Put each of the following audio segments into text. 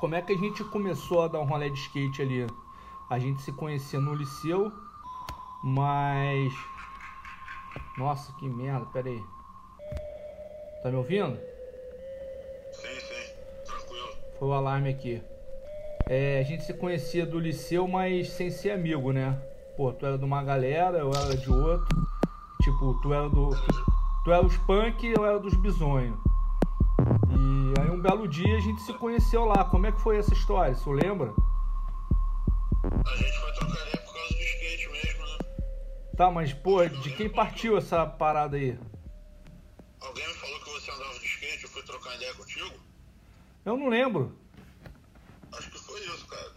como é que a gente começou a dar um rolê de skate ali? A gente se conhecia no liceu, mas. Nossa, que merda, pera aí. Tá me ouvindo? Sim, sim, tranquilo. Foi o alarme aqui. É, a gente se conhecia do liceu, mas sem ser amigo, né? Pô, tu era de uma galera, eu era de outro. Tipo, tu era do. Tu era os punk eu era dos bisonhos. Um belo dia a gente se conheceu lá. Como é que foi essa história? Você lembra? A gente foi trocar ideia por causa do skate mesmo, né? Tá, mas pô, de quem partiu essa parada aí? Alguém me falou que você andava de skate, eu fui trocar ideia contigo? Eu não lembro. Acho que foi isso, cara.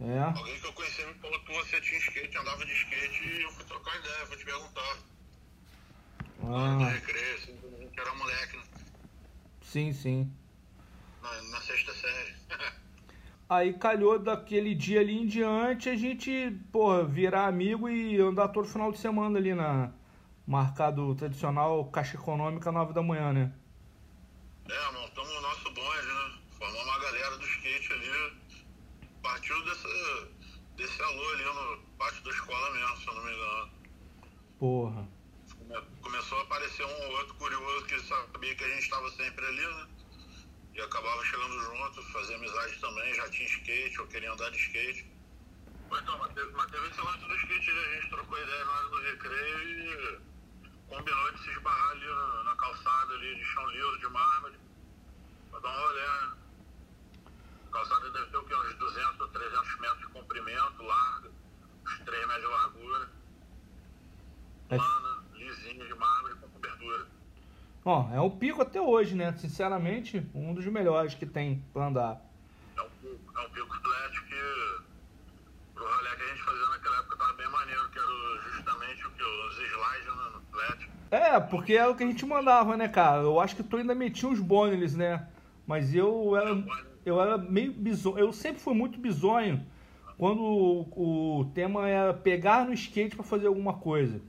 É. Alguém que eu conheci me falou que você tinha skate, andava de skate e eu fui trocar ideia, fui te perguntar. No Ah, recreio, assim, a gente era moleque, né? sim, sim. Na, na sexta série. Aí calhou daquele dia ali em diante a gente, porra, virar amigo e andar todo final de semana ali na marcado tradicional Caixa Econômica 9 da manhã, né? É, montamos o nosso bonde, né? Formamos uma galera do skate ali. Partiu dessa, desse alô ali no pátio da escola mesmo, se eu não me engano. Porra. Come- Começou a aparecer um ou outro curioso que sabia que a gente estava sempre ali, né? E acabava chegando junto, fazia amizade também, já tinha skate, eu queria andar de skate. Mas então, mas teve, mas teve esse lance do skate, né? a gente trocou ideia na hora do recreio e combinou de se esbarrar ali na calçada ali de chão liso, de mármore, pra dar um rolê, né? A calçada deve ter o quê? Uns 200 ou 300 metros de comprimento, larga, uns 3 metros de largura, É, plana, lisinha de mármore com cobertura. Ó, é um pico até hoje, né? Sinceramente, um dos melhores que tem pra andar. É um, pico- é um pico flat que pro rolê que a gente fazia naquela época tava bem maneiro, que era justamente o que? Os slides né, no flat. É, porque é o que a gente mandava, né, cara? Eu acho que tu ainda metia uns bônus, né? Mas eu era, eu era meio bizonho. Eu sempre fui muito bizonho quando o, o tema era pegar no skate pra fazer alguma coisa.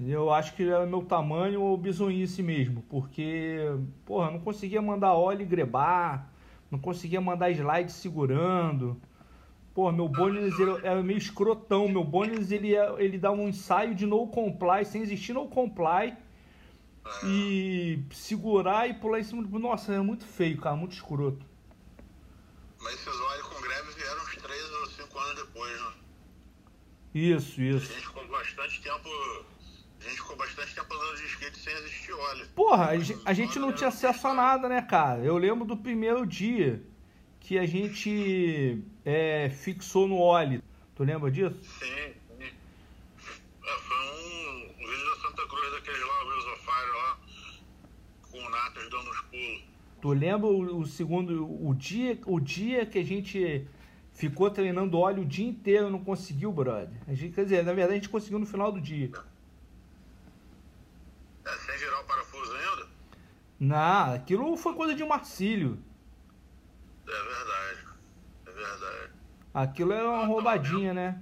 Eu acho que era meu tamanho ou bizonhice mesmo. Porque, porra, não conseguia mandar óleo e grebar. Não conseguia mandar slide segurando. Pô, meu bônus ele era meio escrotão. Meu bônus ele, ia- ele dava um ensaio de no comply, sem existir no comply. E segurar e pular em cima do. Nossa, era muito feio, cara, muito escroto. Mas esses olhos com greve vieram uns 3 ou 5 anos depois, né? Isso, A isso. gente ficou bastante tempo. A gente ficou bastante tempo andando de skate sem existir óleo. Porra, a a gente não tinha acesso a nada, né, cara? Eu lembro do primeiro dia que a gente é, fixou no óleo. Tu lembra disso? Sim, sim. É, foi um, vídeo da Santa Cruz daqueles lá, Wheels of Fire lá, com o Natas dando uns pulos. Tu lembra o, o segundo, o dia, o dia que a gente ficou treinando óleo o dia inteiro não conseguiu, brother? A gente, quer dizer, na verdade a gente conseguiu no final do dia. É, sem virar o parafuso ainda? Não, aquilo foi coisa de Marcílio. É verdade. É verdade. Aquilo era uma roubadinha, né?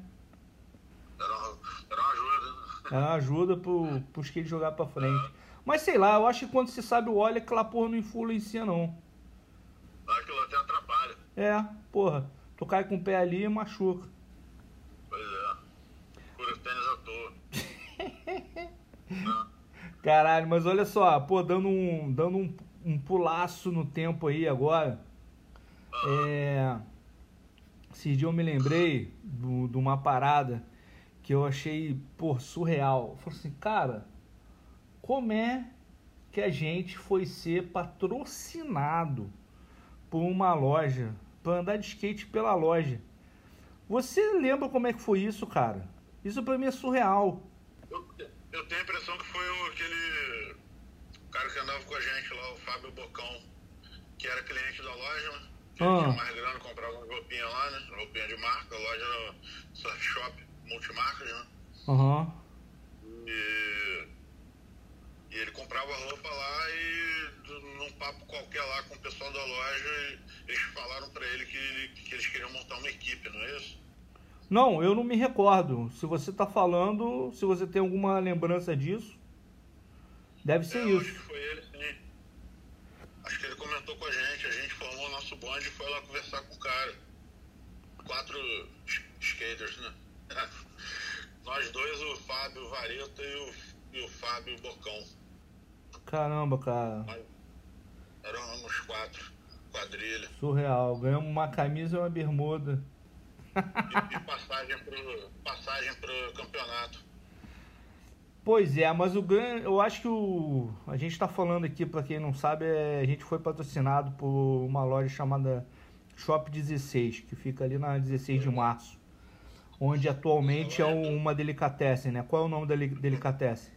Era uma, era uma ajuda. É uma ajuda pro, pros que ele jogar pra frente. Mas sei lá, eu acho que quando você sabe o óleo, aquela porra não influencia, não. Aquilo até atrapalha. É, porra. Tu cai com o pé ali e machuca. Pois é. Cura tênis à toa. Não. Caralho, mas olha só, pô, dando um, dando um, um pulaço no tempo aí agora. É. Esses dias eu me lembrei de uma parada que eu achei, pô, surreal. Eu falei assim, cara, como é que a gente foi ser patrocinado por uma loja, pra andar de skate pela loja? Você lembra como é que foi isso, cara? Isso pra mim é surreal. Eu, eu tenho a impressão que foi andava com a gente lá, o Fábio Bocão, que era cliente da loja, né? Ah. tinha mais grana, comprava uma roupinha lá, né? Roupinha de marca, a loja era surf shop, multimarcas, né? Aham. E, e ele comprava roupa lá e num papo qualquer lá com o pessoal da loja, eles falaram pra ele que, ele- que eles queriam montar uma equipe, não é isso? Não, eu não me recordo. Se você tá falando, se você tem alguma lembrança disso, deve ser É, isso. que foi ele, sim. Acho que ele comentou com a gente, a gente formou o nosso bonde foi lá conversar com o cara. Quatro skaters, né? Nós dois, o Fábio Vareta e o, e o Fábio Bocão. Caramba, cara. Nós éramos quatro, quadrilha. Surreal. Ganhamos uma camisa e uma bermuda. E, e passagem, pro, passagem pro campeonato. Pois é, mas o grande, eu acho que o a gente está falando aqui para quem não sabe, é, a gente foi patrocinado por uma loja chamada Shop 16, que fica ali na 16 de março, onde atualmente é uma delicatessen, né? Qual é o nome da delicatessen?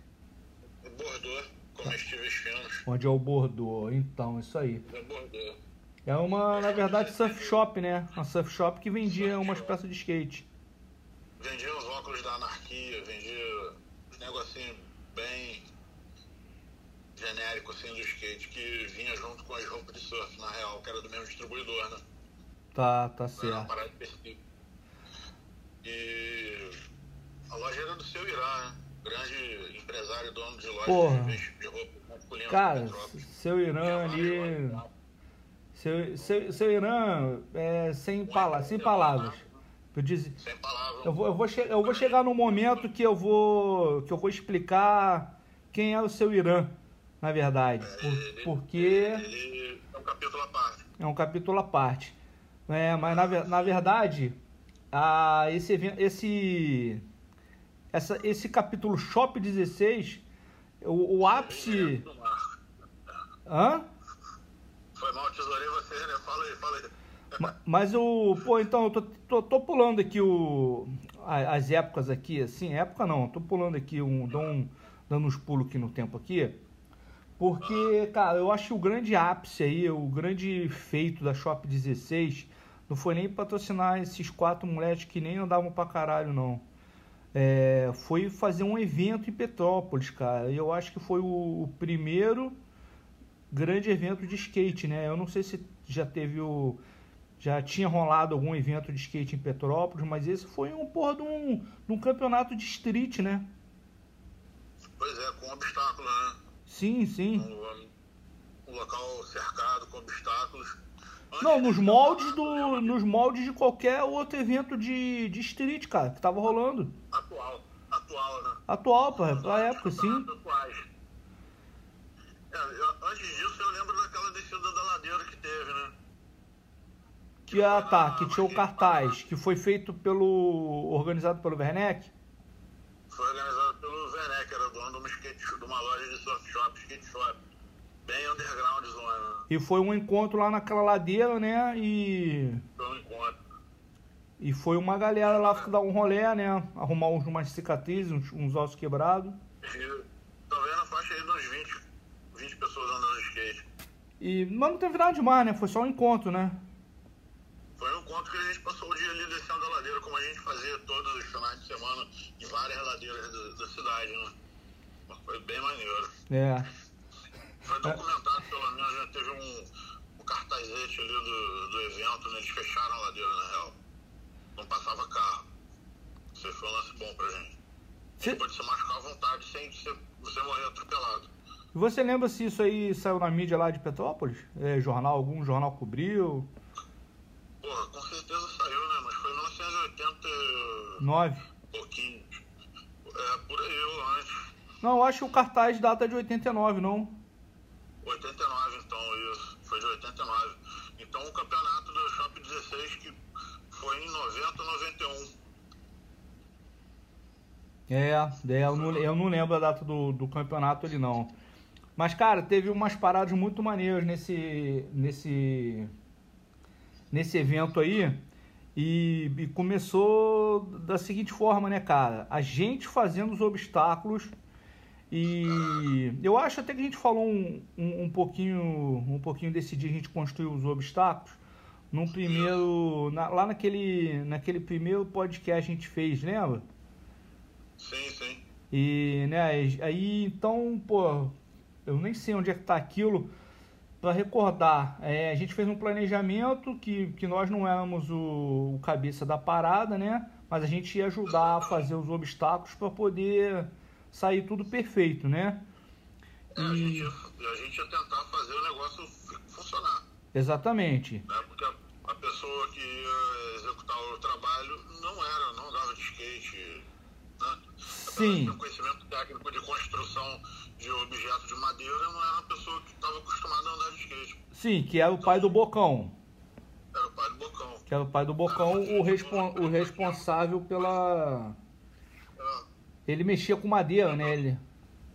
Bordeaux, comestíveis finos. Onde é o Bordeaux, então, isso aí. É Bordeaux. É uma, na verdade, surf shop, né? Uma surf shop que vendia umas peças de skate. Vendia os óculos da anarquia, vendia uns negocinhos bem genérico assim do skate, que vinha junto com as roupas de surf, na real, que era do mesmo distribuidor, né? Tá, tá Não era uma certo. parada. E a loja era do seu Irã, né? Grande empresário, dono de loja Porra. de, de roupa masculina Cara, seu Irã ali. Seu, seu, seu Irã, é, sem, pala sem palavras. Eu disse, Sem palavras. Eu vou, eu, vou eu vou chegar num momento que eu vou que eu vou explicar quem é o seu Irã, na verdade. Por- porque é um capítulo à parte. é um capítulo à parte. É, mas na, na verdade, a, esse, esse, essa, esse capítulo Shop 16, o, o ápice. Hã? Foi mal, tesourei você, né? Fala aí, fala aí. Ma- Mas o. Pô, então, eu tô, tô, tô pulando aqui o, as épocas aqui, assim. Época não, tô pulando aqui, um, dando, um, dando uns pulos aqui no tempo aqui. Porque, cara, eu acho que o grande ápice aí, o grande feito da Shop 16 não foi nem patrocinar esses quatro moleques que nem andavam pra caralho, não. É, foi fazer um evento em Petrópolis, cara. E eu acho que foi o, o primeiro grande evento de skate, né? Eu não sei se já teve o. Já tinha rolado algum evento de skate em Petrópolis, mas esse foi um porra de um, de um campeonato de street, né? Pois é, com obstáculos, né? Sim, sim. Um, um local cercado com obstáculos. Antes Não, nos moldes do. Nos moldes de qualquer outro evento de, de street, cara, que tava rolando. Atual. Atual, né? Atual, pra, pra época, sim. Atuais. É, eu- antes disso, eu lembro daquela descida da ladeira que teve, né? Que ah, tá, que tinha o cartaz, que foi feito pelo. organizado pelo Werneck. Foi organizado shop, skate shop. Bem underground zona? E foi um encontro lá naquela ladeira, né? E. Foi um encontro. E foi uma galera lá dar um rolé, né? Arrumar uns, umas cicatrizes, uns, uns ossos quebrados. E talvez na faixa aí de uns 20, 20 pessoas andando de skate. E, mas não teve nada demais, né? Foi só um encontro, né? Foi um encontro que a gente passou o dia ali descendo a ladeira, como a gente fazia todos os finais de semana em várias ladeiras da, da cidade, né? Foi bem maneiro. É. Foi documentado, pelo menos, já teve um, um cartazete ali do, do evento, né? Eles fecharam a ladeira, na real. Não passava carro. Isso foi um lance bom pra gente. Cê- Pode se machucar à vontade sem você, você morrer atropelado. Você lembra se isso aí saiu na mídia lá de Petrópolis? É, jornal, algum jornal cobriu? Porra, com certeza saiu, né? Mas foi em 1980 e Nove. pouquinho. É, por aí, ou antes. Não, eu acho que o cartaz data de 89, não. 89, então, isso. Foi de 89. Então, o campeonato do Shop 16, que foi em 90, 91. É, é eu, não, eu não lembro a data do, do campeonato ali, não. Mas, cara, teve umas paradas muito maneiras nesse, nesse, nesse evento aí. E, e começou da seguinte forma, né, cara? A gente fazendo os obstáculos. E eu acho até que a gente falou um, um, um pouquinho um pouquinho desse dia a gente construiu os obstáculos. Num primeiro. na- lá naquele, naquele primeiro podcast que a gente fez, lembra? Sim, sim. E, né, aí então, pô, eu nem sei onde é que tá aquilo. Para recordar, é, a gente fez um planejamento que, que nós não éramos o, o cabeça da parada, né? Mas a gente ia ajudar a fazer os obstáculos para poder sair tudo perfeito, né? É, a, gente, a gente ia tentar fazer o negócio funcionar. Exatamente. Né? Porque a, a, pessoa que ia executar o trabalho não era, não andava de skate. Né? Sim. O conhecimento técnico de construção de objetos de madeira não era uma pessoa que estava acostumada a andar de skate. Sim, que era o pai do Bocão. Era o pai do Bocão. Que era o pai do Bocão, o, respon o responsável pela é, Ele mexia com madeira, né? Ele.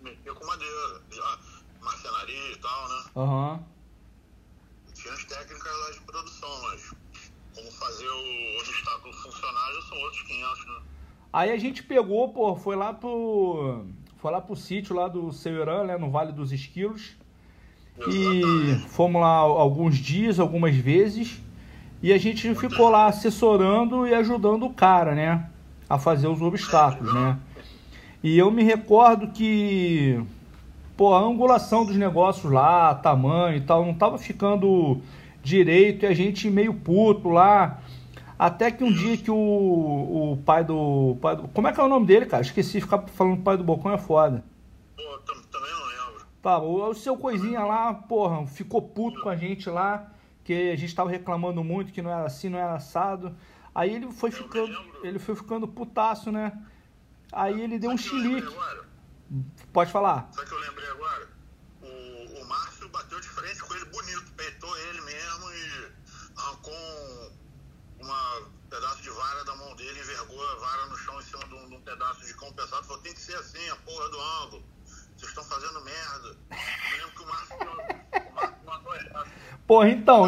mexia com madeira, já, marcenaria e tal, né? Aham. Tinha as técnicas lá de produção, mas como fazer o obstáculo funcionar já são outros 500, né? Aí a gente pegou, pô, foi lá pro. Foi lá pro sítio lá do Seuran, né? No Vale dos Esquilos. E fomos lá alguns dias, algumas vezes. E a gente ficou lá assessorando e ajudando o cara, né? A fazer os obstáculos, né? E eu me recordo que, pô, a angulação dos negócios lá, tamanho e tal, não tava ficando direito e a gente meio puto lá. Até que um dia que o, o pai do, pai do. Como é que é o nome dele, cara? Esqueci, ficar falando pai do Bocão é foda. Pô, tam- também não lembro. Tá, o, o seu coisinha lá, porra, ficou puto com a gente lá, que a gente tava reclamando muito que não era assim, não era assado. Aí ele foi ficando, ele foi ficando putaço, né? Aí ele deu um chilique. Pode falar. Sabe o que eu lembrei agora? O, o Márcio bateu de frente com ele bonito, peitou ele mesmo e arrancou um uma pedaço de vara da mão dele, envergou a vara no chão em cima de um, de um pedaço de compensado. Falou, tem que ser assim, a porra do ângulo. Vocês estão fazendo merda. Eu lembro que o Márcio, o Márcio mandou. Porra, então,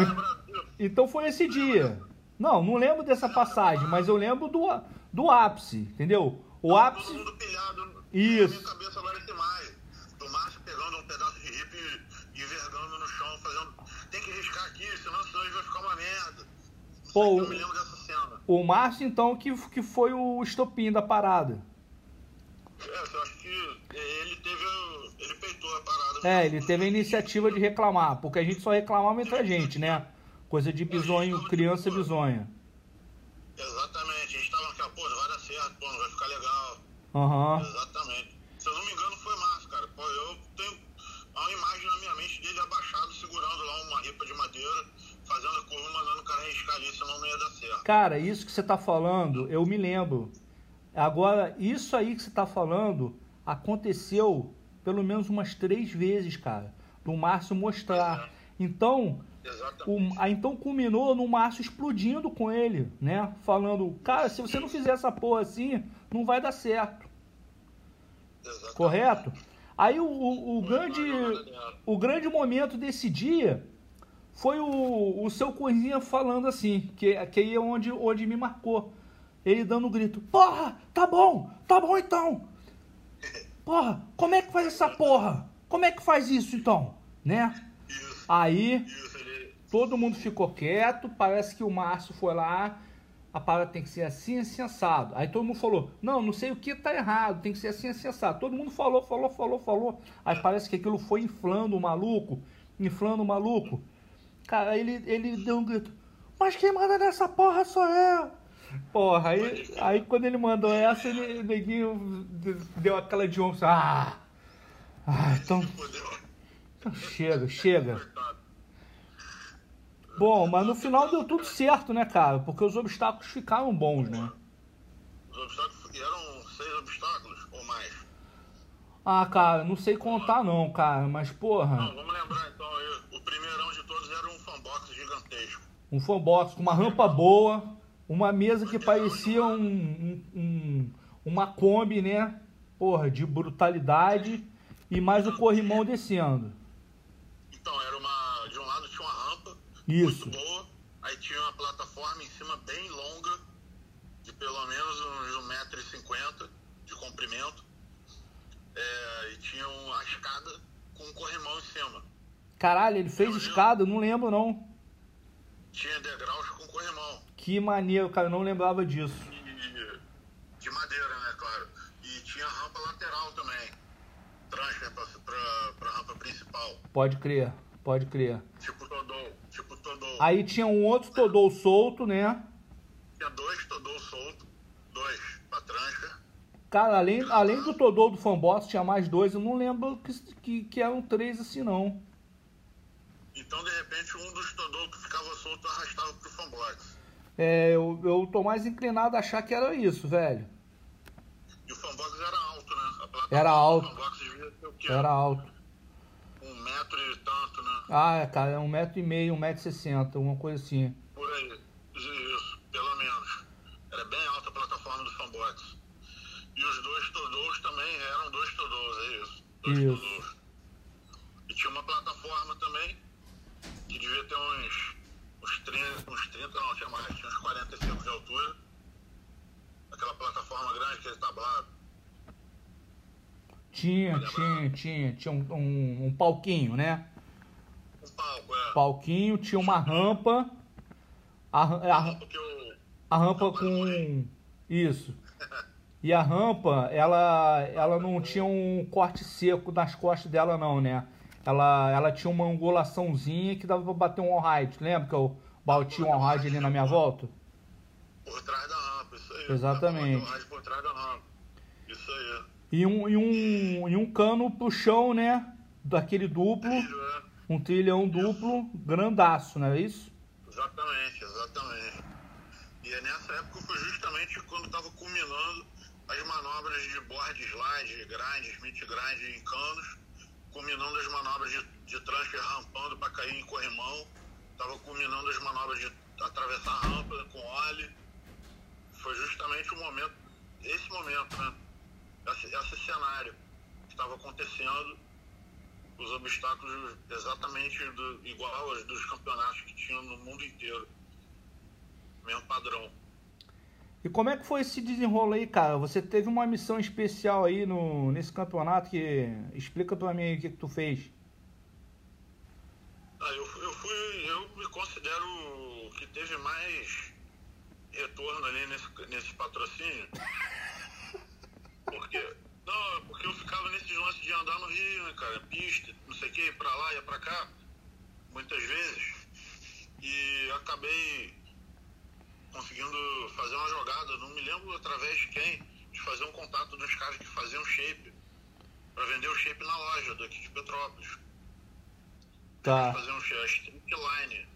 então foi esse dia. Não, não lembro dessa passagem, mas eu lembro do, do ápice, entendeu? O Todo ápice. mundo pilhado. Isso. Na minha cabeça agora. Do Márcio pegando um pedaço de hip e no chão, fazendo. Tem que riscar aqui, senão isso vai ficar uma merda. Pô, eu me lembro dessa cena. O Márcio, então, que, que foi o estopim da parada. É, eu acho que ele teve. Ele peitou a parada. É, ele teve a iniciativa de reclamar, porque a gente só reclamava entre a gente, né? Coisa de bisonho, criança bisonha. Exatamente. A gente tava naquela, pô, não vai dar certo, pô, não vai ficar legal. Aham. Exatamente. Se eu não me engano, foi Márcio, cara. Pô, eu tenho uma imagem na minha mente dele abaixado, segurando lá uma ripa de madeira, fazendo a curva, mandando o cara riscar ali, senão não ia dar certo. Cara, isso que você tá falando, eu me lembro. Agora, isso aí que você tá falando aconteceu pelo menos umas três vezes, cara. Do Márcio mostrar. Então, Exatamente. o, aí então culminou no Márcio explodindo com ele, né? Falando, cara, se você não fizer essa porra assim, não vai dar certo. Exatamente. Correto? Aí o, o, o grande, o grande momento desse dia foi o, o seu coisinha falando assim, que, que aí é onde, onde me marcou. Ele dando um grito, porra, tá bom, tá bom então. Porra, como é que faz essa porra? Como é que faz isso então? Né? Aí todo mundo ficou quieto, parece que o Márcio foi lá, a parada tem que ser assim, assim, assado. Aí todo mundo falou, não, não sei o que tá errado, tem que ser assim, assim, assado. Todo mundo falou, falou, falou, falou. Aí parece que aquilo foi inflando o maluco, inflando o maluco. Cara, ele, ele deu um grito, mas quem manda nessa porra sou eu. Porra, aí, aí quando ele mandou essa, ele, o neguinho deu aquela de onça. Ah! Ah, então, então chega, chega. Bom, mas no final deu tudo certo, né, cara? Porque os obstáculos ficaram bons, né? Os obstáculos eram seis obstáculos ou mais. Ah, cara, não sei contar não, cara, mas Não, porra, vamos lembrar então aí. O primeirão de todos era um fanbox gigantesco. um fanbox com uma rampa boa, uma mesa que parecia um, um- um- uma Kombi, né? Porra, de brutalidade e mais o corrimão descendo. Então, era uma. De um lado tinha uma rampa. Isso. Muito boa. Aí tinha uma plataforma em cima bem longa, de pelo menos uns 1,50m de comprimento. É, e tinha uma escada com um corrimão em cima. Caralho, ele fez escada, não lembro não. Tinha degraus com corrimão. Que maneiro, cara, eu não lembrava disso. E, de madeira, né, claro. E tinha rampa lateral também. Transfer pra, pra, pra rampa principal. Pode crer, pode crer. Tipo. Aí tinha um outro Todou solto, né? Tinha dois Todou solto. Dois pra transfer. Cara, além, além do Todou do Fanbox, tinha mais dois. Eu não lembro que, que, que eram três assim, não. Então, de repente, um dos Todou que ficava solto arrastava pro fanbox. É, eu, eu tô mais inclinado a achar que era isso, velho. E o fanbox era alto, Era alto. Quê? Era alto. Metro e tanto, né? Ah, é, cara, é um metro e meio, um metro e sessenta, uma coisa assim. Por aí. Isso, pelo menos. Era bem alta a plataforma do Fanbox. E os dois Todous também eram dois Todous, é isso. Dois Isso. Todous. E tinha uma plataforma também, que devia ter uns, uns, 30, uns 30, não, tinha mais, tinha uns 45 de altura. Aquela plataforma grande, aquele tablado. Tinha, tinha, tinha, tinha um, um, um palquinho, né? Um palco, é. Palquinho, tinha uma rampa. A, ra- a, a rampa com. Isso. E a rampa, ela, ela não tinha um corte seco nas costas dela, não, né? Ela, ela tinha uma angulaçãozinha que dava pra bater um all-ride. Lembra que eu bati um all-ride ali na minha volta? por trás da rampa, isso aí. Exatamente. Por trás da rampa. E um, e um, e um cano pro chão, né? Daquele duplo, Trilho, é. um trilhão duplo, grandaço, não é isso? Exatamente, exatamente. E é nessa época foi justamente quando estava culminando as manobras de board slide, grind, smith grind em canos, culminando as manobras de, de transfer rampando para cair em corrimão, estava culminando as manobras de atravessar a rampa com óleo. Foi justamente o momento, esse momento, né? Esse, esse cenário que estava acontecendo, os obstáculos exatamente do, igual aos dos campeonatos que tinham no mundo inteiro. Mesmo padrão. E como é que foi esse desenrolo aí, cara? Você teve uma missão especial aí no, nesse campeonato que. Explica pra mim o que, que tu fez. Ah, eu, eu fui, eu me considero o que teve mais retorno ali nesse, nesse patrocínio. Porque, não, porque eu ficava nesses lances de andar no Rio, né, cara? Pista, não sei o que, pra lá, ia pra cá, muitas vezes. E acabei conseguindo fazer uma jogada, não me lembro através de quem, de fazer um contato dos caras que faziam shape, pra vender o shape na loja daqui de Petrópolis Tá. fazer um show, a Street Line.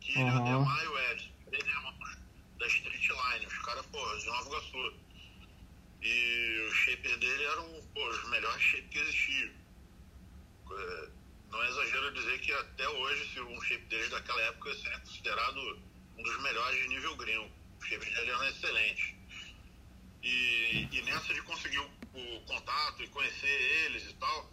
Que Aham. é Maio Ed, três irmãos da Street Line, os caras, porra, de Nova Iguaçu. E os shapers dele eram, pô, os melhores shapes que existiam. É, Não é exagero dizer que até hoje, se um shape deles daquela época seria considerado um dos melhores de nível gringo. Os shapes dele eram excelentes. E, e nessa de conseguir o, o contato e conhecer eles e tal,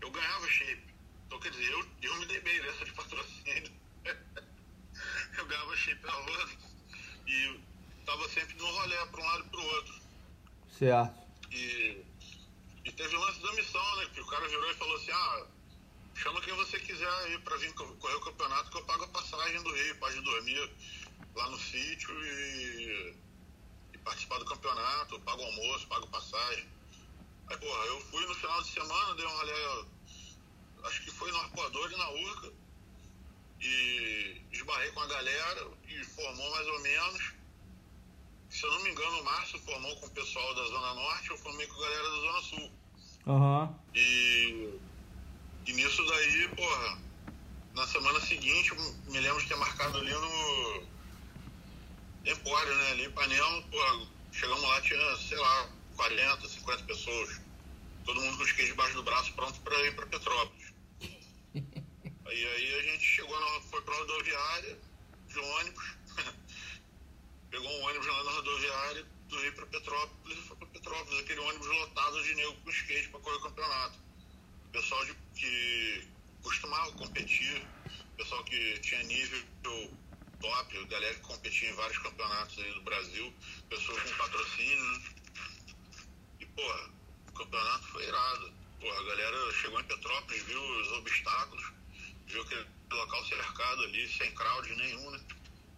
eu ganhava shape. Então, quer dizer, eu, eu me dei bem nessa de patrocínio. eu ganhava shape a rodo e tava sempre no rolê para um lado e pro outro. Certo. E, e teve o lance da missão, né? Que o cara virou e falou assim, ah, chama quem você quiser aí pra vir co- correr o campeonato que eu pago a passagem do Rio, pode dormir lá no sítio e, e participar do campeonato, eu pago almoço, pago passagem. Aí, porra, eu fui no final de semana, dei um rolê, acho que foi no Arpoador e na Urca, e esbarrei com a galera e formou mais ou menos. Se eu não me engano, o Márcio formou com o pessoal da Zona Norte, eu formei com a galera da Zona Sul. Aham. E, e nisso daí, porra, na semana seguinte, me lembro de ter marcado ali no Empório, né? Ali em Ipanema, porra, chegamos lá, tinha, sei lá, 40, 50 pessoas. Todo mundo com o skate debaixo do braço, pronto pra ir pra Petrópolis. Aí, aí a gente chegou, na, foi pra rodoviária, de ônibus. Pegou um ônibus lá na rodoviária do Rio pra Petrópolis e foi pra Petrópolis, aquele ônibus lotado de nego com skate pra correr o campeonato. Pessoal de, que costumava competir, pessoal que tinha nível top, galera que competia em vários campeonatos aí do Brasil, pessoas com patrocínio, né? E, porra, o campeonato foi irado. Porra, a galera chegou em Petrópolis, viu os obstáculos, viu aquele local cercado ali, sem crowd nenhum, né?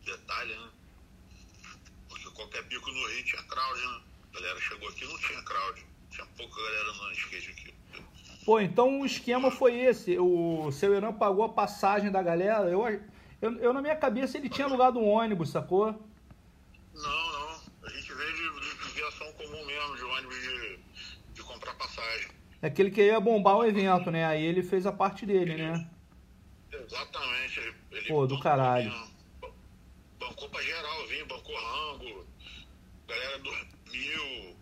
Detalhe, né? Qualquer pico no Rio tinha crowd, né? A galera chegou aqui não tinha crowd. Tinha pouca galera de skate aqui. Pô, então o esquema foi esse. O seu Irã pagou a passagem da galera. Eu, eu, eu, na minha cabeça, ele tinha alugado um ônibus, sacou? Não, não. A gente veio de, de, de viação comum mesmo, de ônibus de, de comprar passagem. É que ele queria bombar o evento, né? Aí ele fez a parte dele, né? Exatamente. Ele Pô, do caralho. Bancou pra geral. Galera dormiu.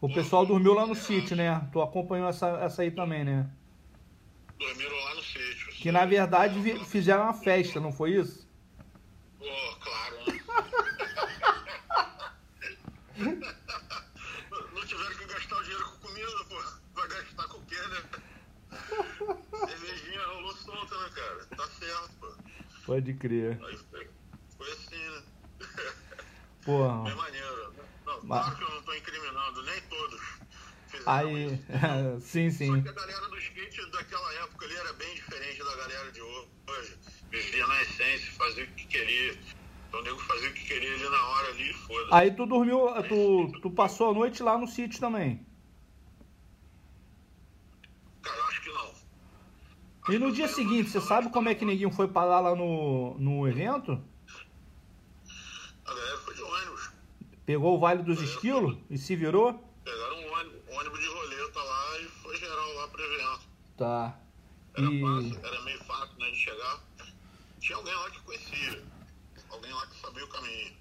O pessoal dormiu lá no sítio, né? Tu acompanhou essa, essa aí também, né? Dormiram lá no sítio. Que na verdade fizeram uma festa, não foi isso? Pô, claro, né? Não tiveram que gastar o dinheiro com comida, pô. Vai gastar com o quê, né? Cervejinha rolou solta, né, cara? Tá certo, pô. Pode crer. Aí foi, foi assim, né? Porra. Bem maneiro. Claro que eu não tô incriminando, nem todos Aí. isso. sim, Só sim. que a galera do skate daquela época ali era bem diferente da galera de hoje. Vivia na essência, fazia o que queria. Então o nego fazia o que queria ali na hora ali e foda-se. Aí tu dormiu, tu, tu passou a noite lá no sítio também. Cara, eu acho que não. E no dia seguinte, você sabe como é que ninguém foi parar lá no, no evento? A galera foi de ônibus. Pegou o Vale dos Esquilos e se virou? Pegaram um ônibus, ônibus de roleta lá e foi geral lá pro evento. Tá. Era E. fácil, era meio fácil né, de chegar. Tinha alguém lá que conhecia. Alguém lá que sabia o caminho.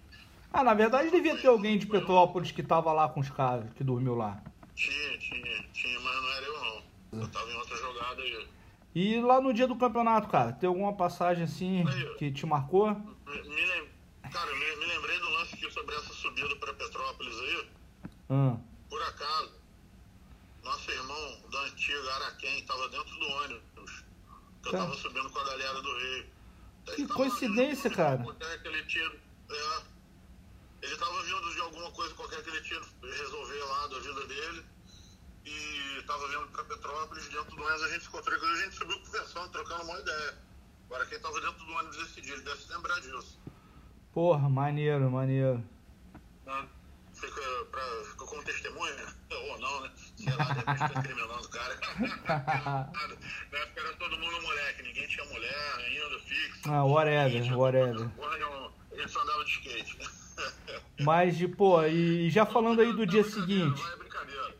Ah, na verdade devia ter alguém de Petrópolis que tava lá com os caras, que dormiu lá. Tinha, tinha, tinha, mas não era eu não. Eu tava em outra jogada aí. E lá no dia do campeonato, cara, tem alguma passagem assim que te marcou? Me, me lem- Cara, me, me lembrei do lance aqui sobre essa subida para Petrópolis aí. Ah, Por acaso, nosso irmão da antiga Araquém estava dentro do ônibus. Que eu Tá. tava subindo com a galera do Rio. Daí Que coincidência, vindo cara. alguma coisa Qualquer que ele tinha. É, ele tava vindo de alguma coisa qualquer que ele tinha resolver lá da vida dele. E tava vindo para Petrópolis, dentro do ônibus a gente encontrou ele, a gente subiu conversando, trocando uma ideia. Agora quem tava dentro do ônibus esse dia, ele deve se lembrar disso. porra, maneiro, maneiro. né? Fica, pra, fica como testemunha, ou não, né? Sei lá, de repente tá incriminando o cara. Na época era todo mundo moleque, ninguém tinha mulher ainda, fixo. Ah, whatever, whatever. Gente só andava de skate. Mas, de, pô, e já falando aí do dia seguinte. É brincadeira.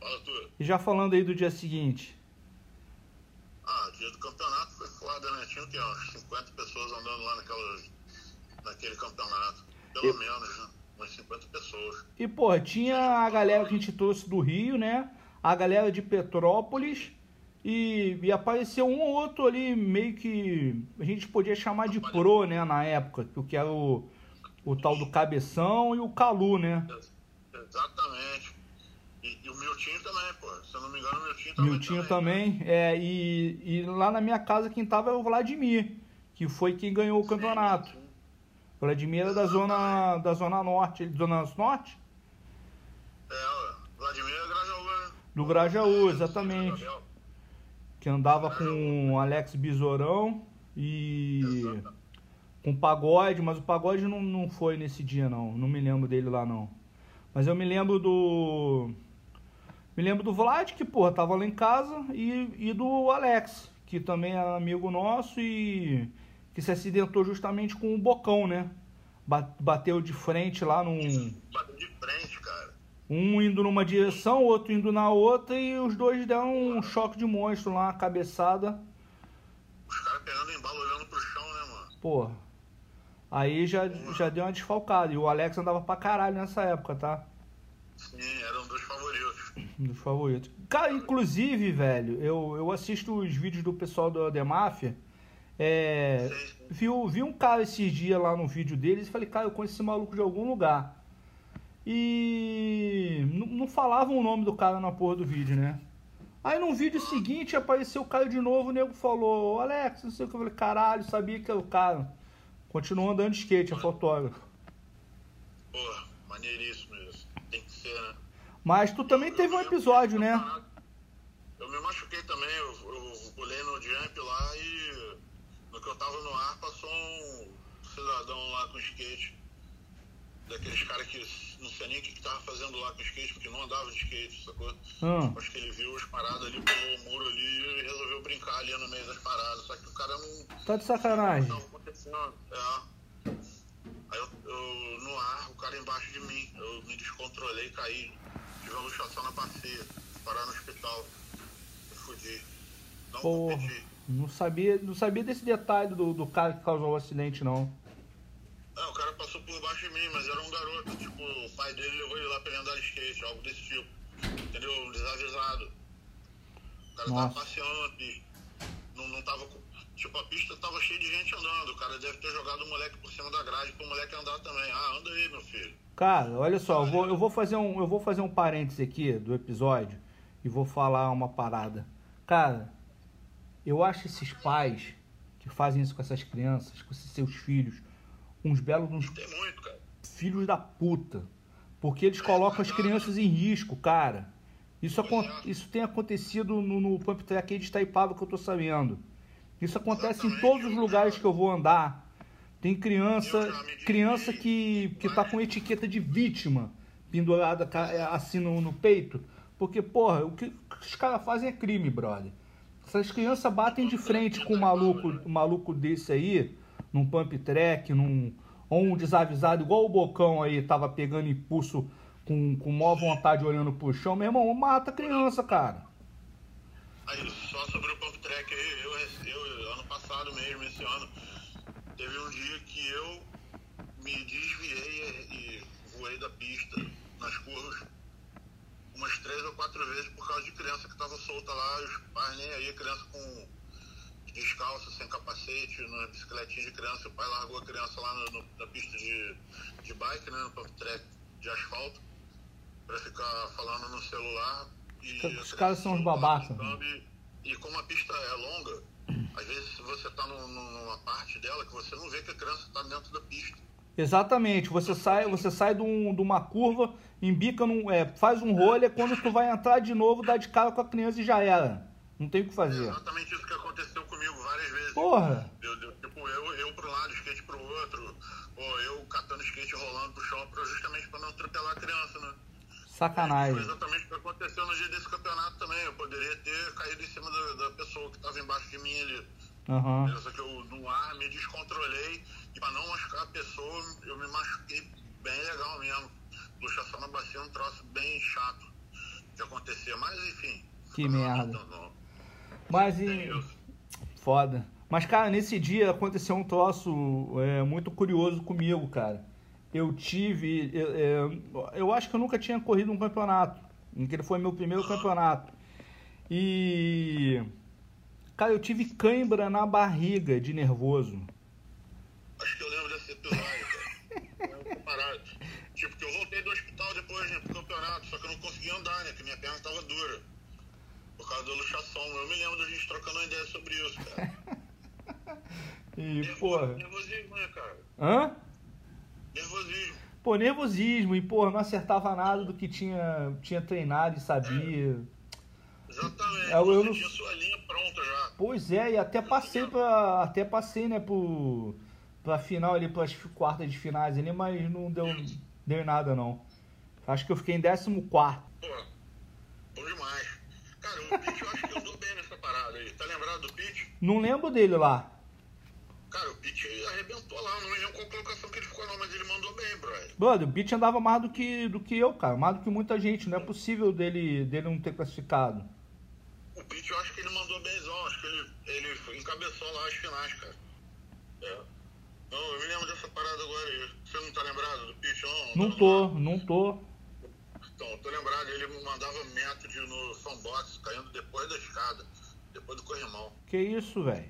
Fala tu. E já falando aí do dia seguinte. Ah, dia do campeonato foi foda, né? Tinha o quê? Umas 50 pessoas andando lá naquela, naquele campeonato. Pelo menos, né? Umas 50 pessoas. E, pô, tinha a galera que a gente trouxe do Rio, né? A galera de Petrópolis. E, e apareceu um ou outro ali, meio que a gente podia chamar de pro, né? Na época, que era o, o tal do Cabeção e o Calu, né? Exatamente. E, e o Miltinho também, pô. Se eu não me engano, o Miltinho também. Miltinho também. É, e, e lá na minha casa quem tava era o Vladimir, que foi quem ganhou o campeonato. Vladimir era da zona, da zona norte, zona norte? É. Vladimir é Grajaú, né? Do Grajaú, exatamente. Que andava com o Alex Besourão e com o Pagode, mas o Pagode não, não foi nesse dia não, não me lembro dele lá não. Mas eu me lembro do. Me lembro do Vlad, que, porra, tava lá em casa, e, e do Alex, que também é amigo nosso e que se acidentou justamente com o Bocão, né? Ba- Bateu de frente lá num. Bateu de frente, cara. Um indo numa direção, outro indo na outra, e os dois deram um choque de monstro lá, uma cabeçada. Os caras pegando embalo olhando pro chão, né, mano? Porra. Aí já, já deu uma desfalcada. E o Alex andava pra caralho nessa época, tá? Sim, era um dos favoritos. Um dos favoritos. Cara, inclusive, velho, eu, eu assisto os vídeos do pessoal da The Máfia. É, vi, vi um cara esses dias lá no vídeo deles e falei, cara, eu conheço esse maluco de algum lugar. E não, falavam o nome do cara na porra do vídeo, né? Aí no vídeo seguinte apareceu o cara de novo, o nego falou, "Ô, Alex, não sei o que. Eu falei, caralho, sabia que era o cara. Continuou andando de skate, é fotógrafo. Porra, maneiríssimo isso. Tem que ser, né? Mas tu também teve um episódio, né? Eu me machuquei também, eu, eu pulei no jump lá e no que eu tava no ar passou um cidadão lá com skate. Daqueles caras que não sei nem o que, que tava fazendo lá com skate, porque não andava de skate, sacou? Hum. Acho que ele viu as paradas ali, pulou o muro ali e resolveu brincar ali no meio das paradas. Só que o cara não, Tá de sacanagem. Não, acontecendo. É. Aí eu, eu, no ar, o cara embaixo de mim. Eu me descontrolei, caí. Tive uma luxação na bacia. Parar no hospital. Me fudi. Não Porra. competi. Não sabia, não sabia desse detalhe do, do cara que causou o acidente, não. É, o cara passou por baixo de mim mas era um garoto, tipo, o pai dele levou ele lá pra ele andar de skate, algo desse tipo. Entendeu? Desavisado. O cara Nossa. tava passeando pista. Não, não tava. Tipo, a pista tava cheia de gente andando. O cara deve ter jogado o moleque por cima da grade pro moleque andar também. Ah, anda aí, meu filho. Cara, olha só, eu vou, eu vou fazer um, eu vou fazer um parêntese aqui do episódio e vou falar uma parada. Cara, eu acho esses pais que fazem isso com essas crianças, com esses seus filhos, uns belos uns Tem muito, filhos da puta. Porque eles colocam as crianças em risco, cara. Isso, isso tem acontecido no, no Pump Track de Itaipava que eu tô sabendo. Isso acontece em todos os lugares que eu vou andar. Tem criança, criança que, que tá com etiqueta de vítima pendurada ca- assim no, no peito. Porque, porra, o que os caras fazem é crime, brother. Essas crianças batem de frente com um maluco, um maluco desse aí, num pump track, num, ou um desavisado, igual o Bocão aí, tava pegando impulso com, com maior vontade olhando pro chão. Meu irmão, mata a criança, cara. Aí, só sobre o pump track aí, eu, eu, ano passado mesmo, esse ano, teve um dia que eu me desviei e, voei da pista nas curvas umas três ou quatro vezes por causa de criança que tava solta lá, os pais nem aí, criança com descalço, sem capacete, na bicicletinha de criança, o pai largou a criança lá no- no- na pista de, de bike, né, no pump track de asfalto, pra ficar falando no celular. E Os caras são lá babacas, no câmbio, E como a pista é longa, às vezes você tá num- numa parte dela que você não vê que a criança tá dentro da pista. Exatamente, você sai, você sai de, um- de uma curva, embica num, é, faz um rolê, quando tu vai entrar de novo, dá de cara com a criança e já era. Não tem o que É fazer. exatamente isso que aconteceu comigo várias vezes. Porra! Eu, eu- tipo, eu, eu pro lado, skate pro outro, ou eu catando skate rolando pro chão justamente pra não atropelar a criança, né? Foi Sacanagem. exatamente o que aconteceu no dia desse campeonato também. Eu poderia ter caído em cima da, da pessoa que estava embaixo de mim ali. Aham. Só que eu, no ar, me descontrolei para não machucar a pessoa, eu me machuquei bem legal mesmo. Luxação na bacia é um troço bem chato de acontecer, mas enfim. Que merda. Não, Mas e... Foda. Mas, cara, nesse dia aconteceu um troço é, muito curioso comigo, cara. Eu tive. Eu, é, eu acho que eu nunca tinha corrido um campeonato. Aquele foi meu primeiro campeonato. E. Cara, eu tive cãibra na barriga de nervoso. Acho que eu lembro desse episódio, cara. Eu tô parado. Tipo, que eu voltei do hospital depois, né, só que eu não conseguia andar, né, que minha perna tava dura. Por causa da luxação. Eu me lembro da gente trocando uma ideia sobre isso, cara. E, porra. Nervosismo, né, cara? Hã? Nervosismo. Pô, nervosismo. E, porra, não acertava nada do que tinha, tinha treinado e sabia. Exatamente. Eu- eu Você não- tinha sua linha pronta já. Pois é, e até passei pra. Até passei, né, pro. Pra final ali, pras quartas de finais ali, mas não deu, deu nada não. Acho que eu fiquei em 14. Pô, bom demais. Cara, o Pete eu acho que andou bem nessa parada aí. Tá lembrado do Pete? Não lembro dele lá. Cara, o Pete arrebentou lá. Não lembro qual colocação que ele ficou, não, mas ele mandou bem, brother. Brother, o Beat andava mais do que, do que eu, cara. Mais do que muita gente. Não é possível dele, dele não ter classificado. O Pete eu acho que ele mandou benzão. Acho que ele, ele encabeçou lá as finais, cara. É. Não, eu me lembro dessa parada agora aí. Você não tá lembrado do Pete, não? Não tô, não tô. Tô lembrado, ele mandava método no Sandbox, caindo depois da escada, depois do corrimão. Que isso, velho?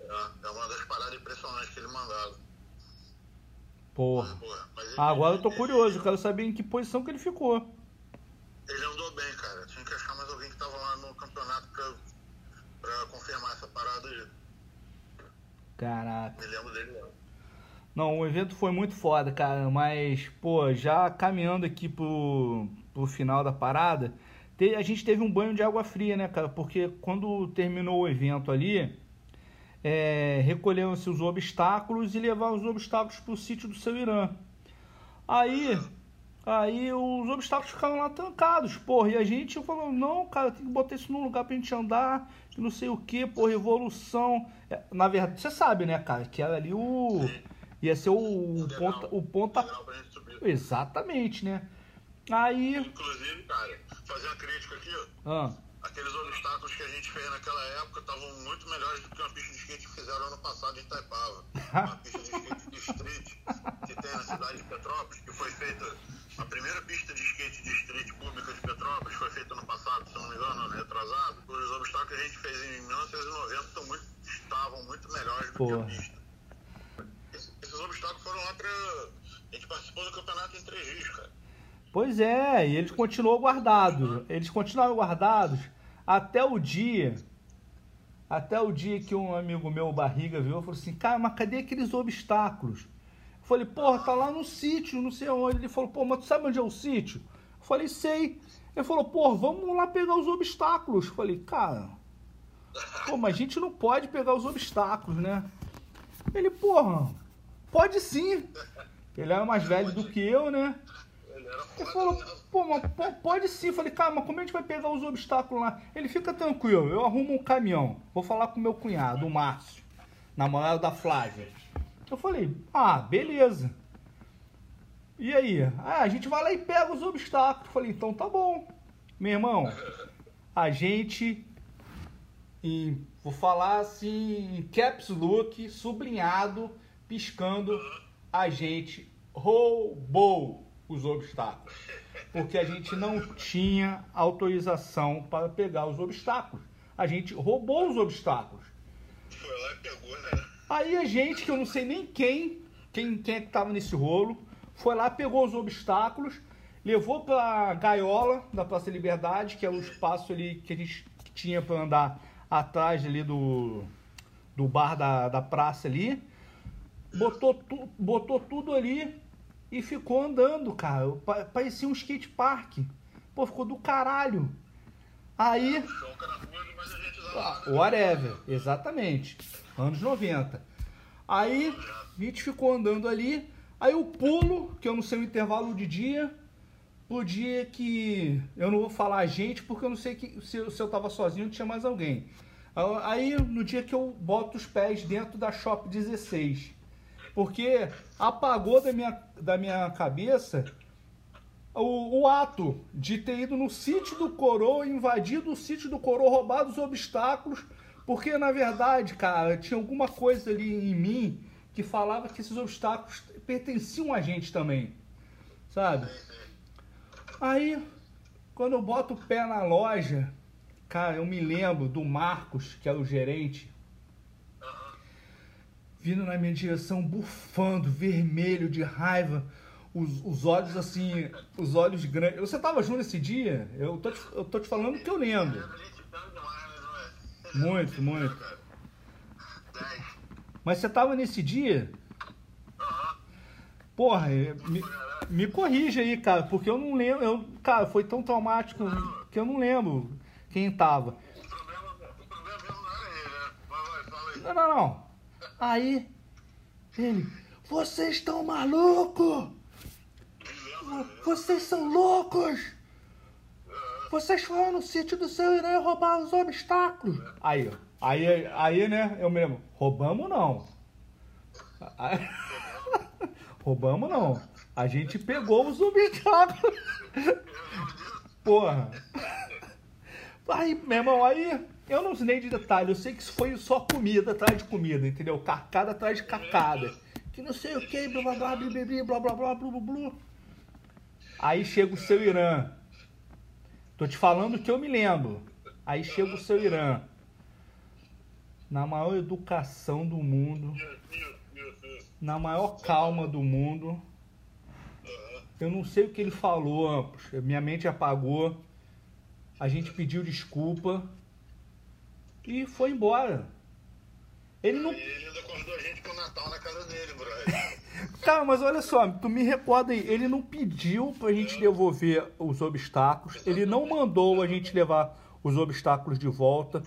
É, é uma das paradas impressionantes que ele mandava. Porra. Porra, mas ele- Ah, agora eu tô ele- curioso. Eu quero saber em que posição que ele ficou. Ele andou bem, cara. Tinha que achar mais alguém que tava lá no campeonato pra, pra confirmar essa parada aí. Caraca. Me lembro dele lá. Não, o evento foi muito foda, cara, mas, pô, já caminhando aqui pro, pro final da parada, a gente teve um banho de água fria, né, cara? Porque quando terminou o evento ali, é, recolheram-se os obstáculos e levaram os obstáculos pro sítio do seu Irã. Aí, aí os obstáculos ficaram lá trancados, porra, e a gente falou, não, cara, tem que botar isso num lugar pra gente andar, que não sei o que, porra, evolução. É, na verdade, você sabe, né, cara, que era ali o... Ia ser o, o ponta, o ponta... Exatamente, né? Aí... Inclusive, cara, fazer uma crítica aqui, ó. Ah, Aqueles obstáculos que a gente fez naquela época estavam muito melhores do que uma pista de skate que fizeram ano passado em Itaipava. Uma pista de skate de street que tem na cidade de foi feita, a primeira pista de skate de street pública de Petrópolis foi feita no passado, se não me engano, ano retrasado. Os obstáculos que a gente fez em 1990 estão muito, estavam muito melhores do Pô. que a pista. Esses, esses obstáculos foram lá pra. A gente participou do campeonato em três dias, cara. Pois é, e eles continuam guardados. Eles continuaram guardados até o dia. Até o dia que um amigo meu, Barriga, viu e falou assim: Cara, mas cadê aqueles obstáculos? Eu falei: Porra, tá lá no sítio, não sei onde. Ele falou: Pô, mas tu sabe onde é o sítio? Eu falei: Sei. Ele falou: Pô, vamos lá pegar os obstáculos. Eu falei: Cara, pô, mas a gente não pode pegar os obstáculos, né? Ele: Porra, pode sim. Ele era mais velho do que eu, né? Ele falou, pô, mas po- pode sim. Eu falei, cara, mas como a gente vai pegar os obstáculos lá? Ele fica tranquilo, eu arrumo um caminhão. Vou falar com meu cunhado, o Márcio, namorado da Flávia. Eu falei, ah, beleza. E aí? Ah, a gente vai lá e pega os obstáculos. Eu falei, então tá bom. Meu irmão, a gente, em, vou falar assim, em caps look, sublinhado, piscando, a gente roubou os obstáculos. Porque a gente não tinha autorização para pegar os obstáculos. A gente roubou os obstáculos. Foi lá e pegou, né? Aí a gente, que eu não sei nem quem, quem, quem é que tava nesse rolo, foi lá, pegou os obstáculos, levou pra gaiola da Praça Liberdade, que é o espaço ali que a gente tinha para andar atrás ali do, do bar da, da praça ali. Botou, tu, botou tudo ali e ficou andando, cara. Pa- Parecia um skate park. Pô, ficou do caralho. Aí. Usava. Ah, Whatever, exatamente. Anos 90. Aí a gente ficou andando ali. Aí o pulo, que eu não sei o intervalo de dia, o dia que. Eu não vou falar a gente, porque eu não sei que, se, eu- se eu tava sozinho tinha mais alguém. Aí no dia que eu boto os pés dentro da Shop 16. Porque apagou da minha, da minha cabeça o, o ato de ter ido no sítio do Coroa, invadido o sítio do Coroa, roubado os obstáculos, porque na verdade, cara, tinha alguma coisa ali em mim que falava que esses obstáculos pertenciam a gente também, sabe? Aí, quando eu boto o pé na loja, cara, eu me lembro do Marcos, que era o gerente, vindo na minha direção, bufando, vermelho de raiva, os, os olhos assim, os olhos grandes. Você tava junto esse dia? Eu tô te, eu tô te falando que eu lembro. Muito, muito. Mas você tava nesse dia? Aham. Porra, eh, me, me corrija aí, cara, porque eu não lembro. Eu, cara, foi tão traumático que eu não lembro quem tava. Né? Não, não, não. Aí, ele, vocês estão malucos! Vocês são loucos! Vocês foram no sítio do seu Irã roubaram os obstáculos! Aí. Aí, aí, né, eu mesmo, roubamos não. Aí- roubamos não. A gente pegou os obstáculos. Porra. Aí, meu irmão, aí eu não sei de detalhe, eu sei que isso foi só comida atrás de comida, entendeu? Cacada atrás de cacada. Que não sei o que, blá blá blá, blá blá blá, blá blá blá. Aí chega o seu Irã. Tô te falando que eu me lembro. Aí chega o seu Irã. Na maior educação do mundo. Na maior calma do mundo. Eu não sei o que ele falou, minha mente apagou. A gente pediu desculpa. E foi embora. Ele não. Ele ainda convidou a gente pro Natal na casa dele, brother. Cara, mas olha só, tu me recorda aí, ele não pediu pra gente devolver os obstáculos, ele não mandou a gente levar os obstáculos de volta.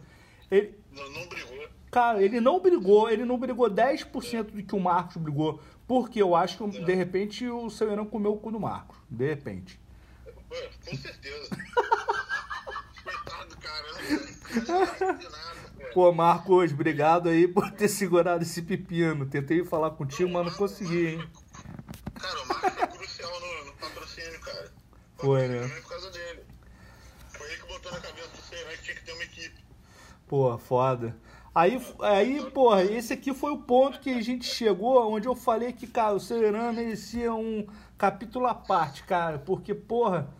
Ele, Não, não brigou. cara, ele não brigou, ele não brigou 10% do que o Marcos brigou, porque eu acho que de repente o seu Irã comeu o cu do Marcos, de repente. Pô, com certeza. Cara, não nada, pô. Marcos, obrigado aí por ter segurado esse pepino. Tentei falar contigo, mas não consegui, hein? Cara, o Marcos foi crucial no, no patrocínio, cara. Foi, né? Foi por causa dele. Foi ele que botou na cabeça do Seiran que tinha que ter uma equipe. Pô, foda. Aí, aí, porra, esse aqui foi o ponto que a gente chegou, onde eu falei que, cara, o Severano merecia um capítulo à parte, cara, porque, porra,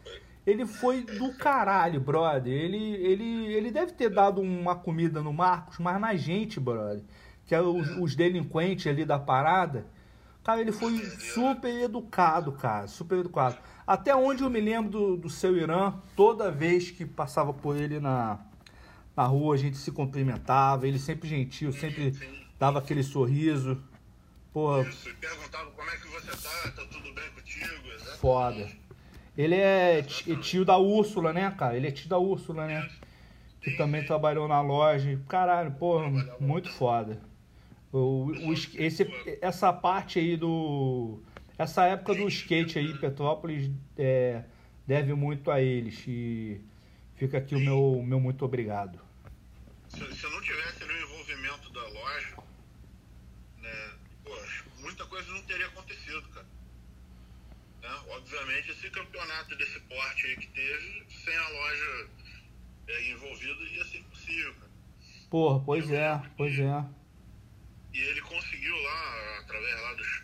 ele foi do caralho, brother. Ele, ele, ele deve ter dado uma comida no Marcos, mas na gente, brother, que é os, os delinquentes ali da parada. Cara, ele foi super educado, cara, super educado. Até onde eu me lembro do, do seu Irã, toda vez que passava por ele na, na rua, a gente se cumprimentava, ele sempre gentil, sempre dava aquele sorriso. Porra. Isso, perguntava como é que você tá, tá tudo bem contigo? Exatamente. Foda. Ele é tio da Úrsula, né, cara? Ele é tio da Úrsula, né? Que também trabalhou na loja. Caralho, porra, muito foda. O, o, esse, essa parte aí do. Essa época do skate aí, Petrópolis, é, deve muito a eles. E fica aqui o meu, meu muito obrigado. Se, se não tivesse o envolvimento da loja, né, poxa, muita coisa não teria acontecido. Né? Obviamente, esse campeonato desse porte aí que teve, sem a loja é, envolvida, ia ser impossível, cara. Porra, pois é, pois é. E ele conseguiu lá, através lá dos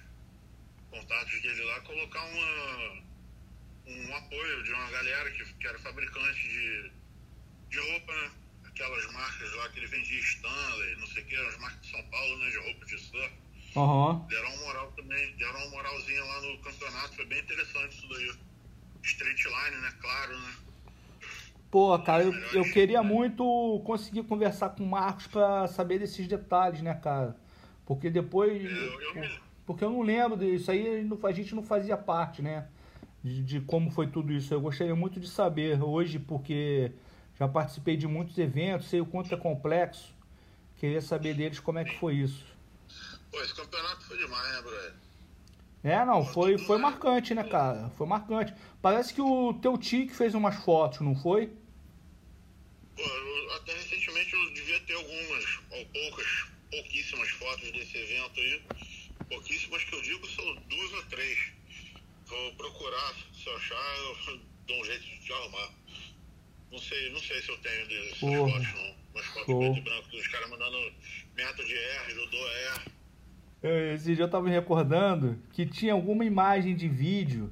contatos dele lá, colocar uma, um apoio de uma galera que, que era fabricante de, de roupa, né? Aquelas marcas lá que ele vendia Stanley, não sei o que, as marcas de São Paulo, né? De roupa de surf. Uhum. Deram uma moral também, deram uma moralzinha lá no campeonato, foi bem interessante isso daí. Street line, né? Claro, né? Pô, cara, eu, eu queria muito conseguir conversar com o Marcos pra saber desses detalhes, né, cara? Porque depois. Eu, eu me... Porque eu não lembro disso aí, a gente não fazia parte, né? De, de, como foi tudo isso. Eu gostaria muito de saber hoje, porque já participei de muitos eventos, sei o quanto é complexo. Queria saber deles como é que foi isso. Pô, esse campeonato foi demais, né, brother? É, não, foi, foi marcante, né, cara? Foi marcante. Parece que o teu tio que fez umas fotos, não foi? Pô, eu, até recentemente eu devia ter algumas, ou poucas, pouquíssimas fotos desse evento aí. Pouquíssimas que eu digo são duas ou três. Vou procurar, se eu achar, eu dou um jeito de arrumar. Não sei, não sei se eu tenho desses Porra. fotos, não. Umas fotos Show. preto e branco dos caras mandando método de R, judô R. Eu- Esse dia eu tava me recordando que tinha alguma imagem de vídeo,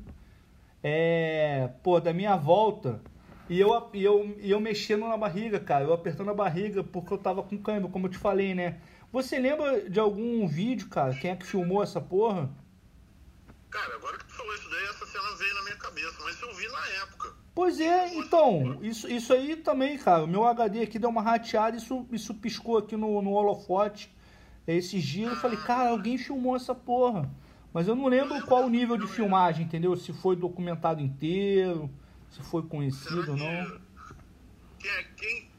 é, pô, da minha volta, e eu, e eu, e eu mexendo na barriga, cara, eu apertando a barriga porque eu tava com câimbra, como eu te falei, né? Você lembra de algum vídeo, cara? Quem é que filmou essa porra? Cara, agora que tu falou isso daí, essa cena veio na minha cabeça, mas eu vi na época. Pois é, então, isso, isso aí também, cara. O meu HD aqui deu uma rateada, isso, isso piscou aqui no, no holofote. Esses dias eu falei, cara, alguém filmou essa porra. Mas eu não lembro qual o nível de filmagem, entendeu? Se foi documentado inteiro, se foi conhecido ou não. É- quem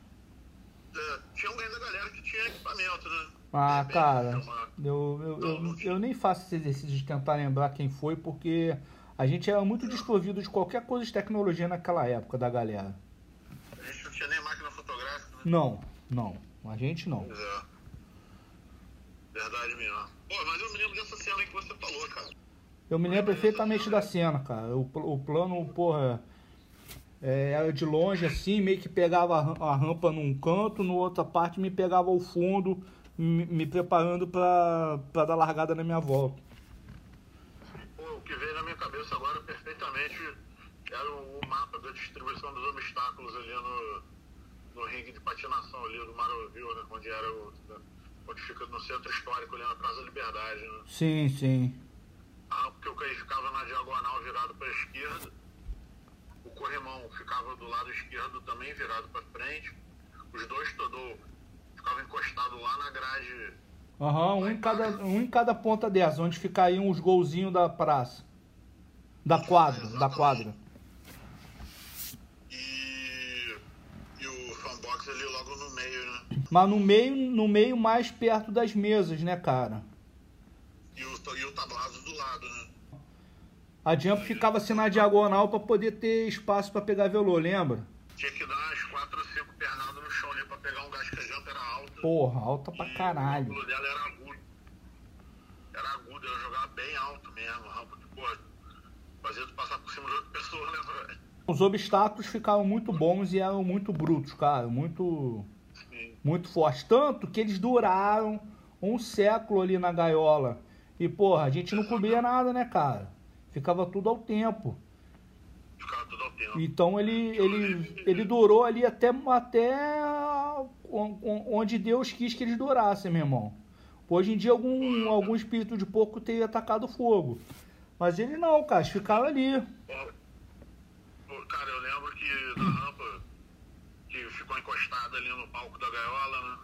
é, tinha alguém da galera que tinha equipamento, né? Ah, cara, eu, eu, eu, eu nem faço esse exercício de tentar lembrar quem foi, porque a gente era muito desprovido de qualquer coisa de tecnologia naquela época da galera. A gente não tinha nem máquina fotográfica, né? Não, não. A gente não. É. Verdade mesmo. Pô, mas eu me lembro dessa cena aí que você falou, cara. Eu me lembro perfeitamente da cena, cara. O, o plano, porra, é, era de longe assim, meio que pegava a a rampa num canto, no outra parte me pegava ao fundo, me, me preparando pra, pra dar largada na minha volta. Pô, o que veio na minha cabeça agora perfeitamente era o, mapa da distribuição dos obstáculos ali no, no ringue de patinação ali do Marovil, né? Onde era o. Onde fica no centro histórico ali na Praça da Liberdade, né? Sim, sim. Ah, porque o Caí ficava na diagonal virado para a esquerda. O corrimão ficava do lado esquerdo também virado para frente. Os dois todo ficavam encostados lá na grade. Aham, um, em cada, um em cada ponta dessa, onde ficariam os golzinhos da praça. Da quadra, da quadra. E, e o fanbox ali logo no meio, né? Mas no meio, no meio mais perto das mesas, né, cara? E o, e o tablado do lado, né? A Jump ficava assim na diagonal pra poder ter espaço pra pegar velô, lembra? Tinha que dar umas 4 ou 5 pernadas no chão ali pra pegar um gás que a janta era alta. Porra, alta pra E O caralho. ângulo dela era agudo. Era agudo, ela jogava bem alto mesmo. Rampa que, pô, fazia tu passar por cima de outra pessoa, né, velho? Os obstáculos ficavam muito bons e eram muito brutos, cara. Muito. Muito forte. Tanto que eles duraram um século ali na gaiola. E, porra, a gente não comia nada, né, cara? Ficava tudo ao tempo. Ficava tudo ao tempo. Então ele, ele, ele durou ali até, até onde Deus quis que eles durassem, meu irmão. Hoje em dia algum, algum espírito de porco teria atacado fogo. Mas ele não, cara, eles ficaram ali. Cara, eu lembro que ficou encostada ali no palco da gaiola, né?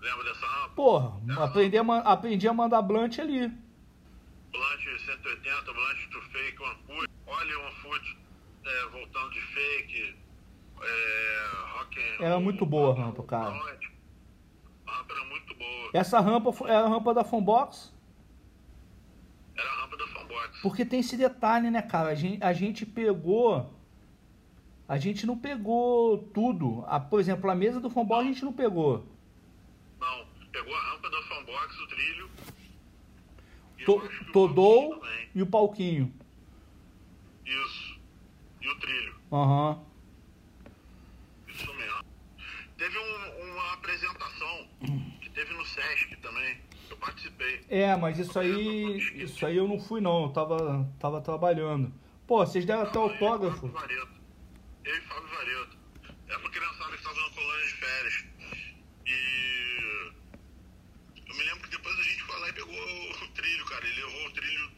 Lembra dessa rampa? Porra, aprendi a, aprendi a mandar blunt ali. Blunt 180, blunt to fake, one foot. Olha one foot é, voltando de fake. É, rock Era muito boa a rampa, cara. A rampa era muito boa. Essa rampa era a rampa da Funbox? Era a rampa da Funbox. Porque tem esse detalhe, né, cara? A gente, a gente pegou. A gente não pegou tudo. A, por exemplo, a mesa do Funbox a gente não pegou. Não, pegou a rampa da Funbox, o trilho. To, Todou e o palquinho. Isso. E o trilho. Aham. Uhum. Isso mesmo. Teve um, uma apresentação que teve no Sesc também. Eu participei. É, mas isso aí. Isso aí eu não fui não, eu tava, tava trabalhando. Pô, vocês deram até autógrafo. Vareto. Eu e Fábio Vareto. É pra criançada que estava na colônia de férias. E eu me lembro que depois a gente foi lá e pegou o trilho, cara. Ele levou o trilho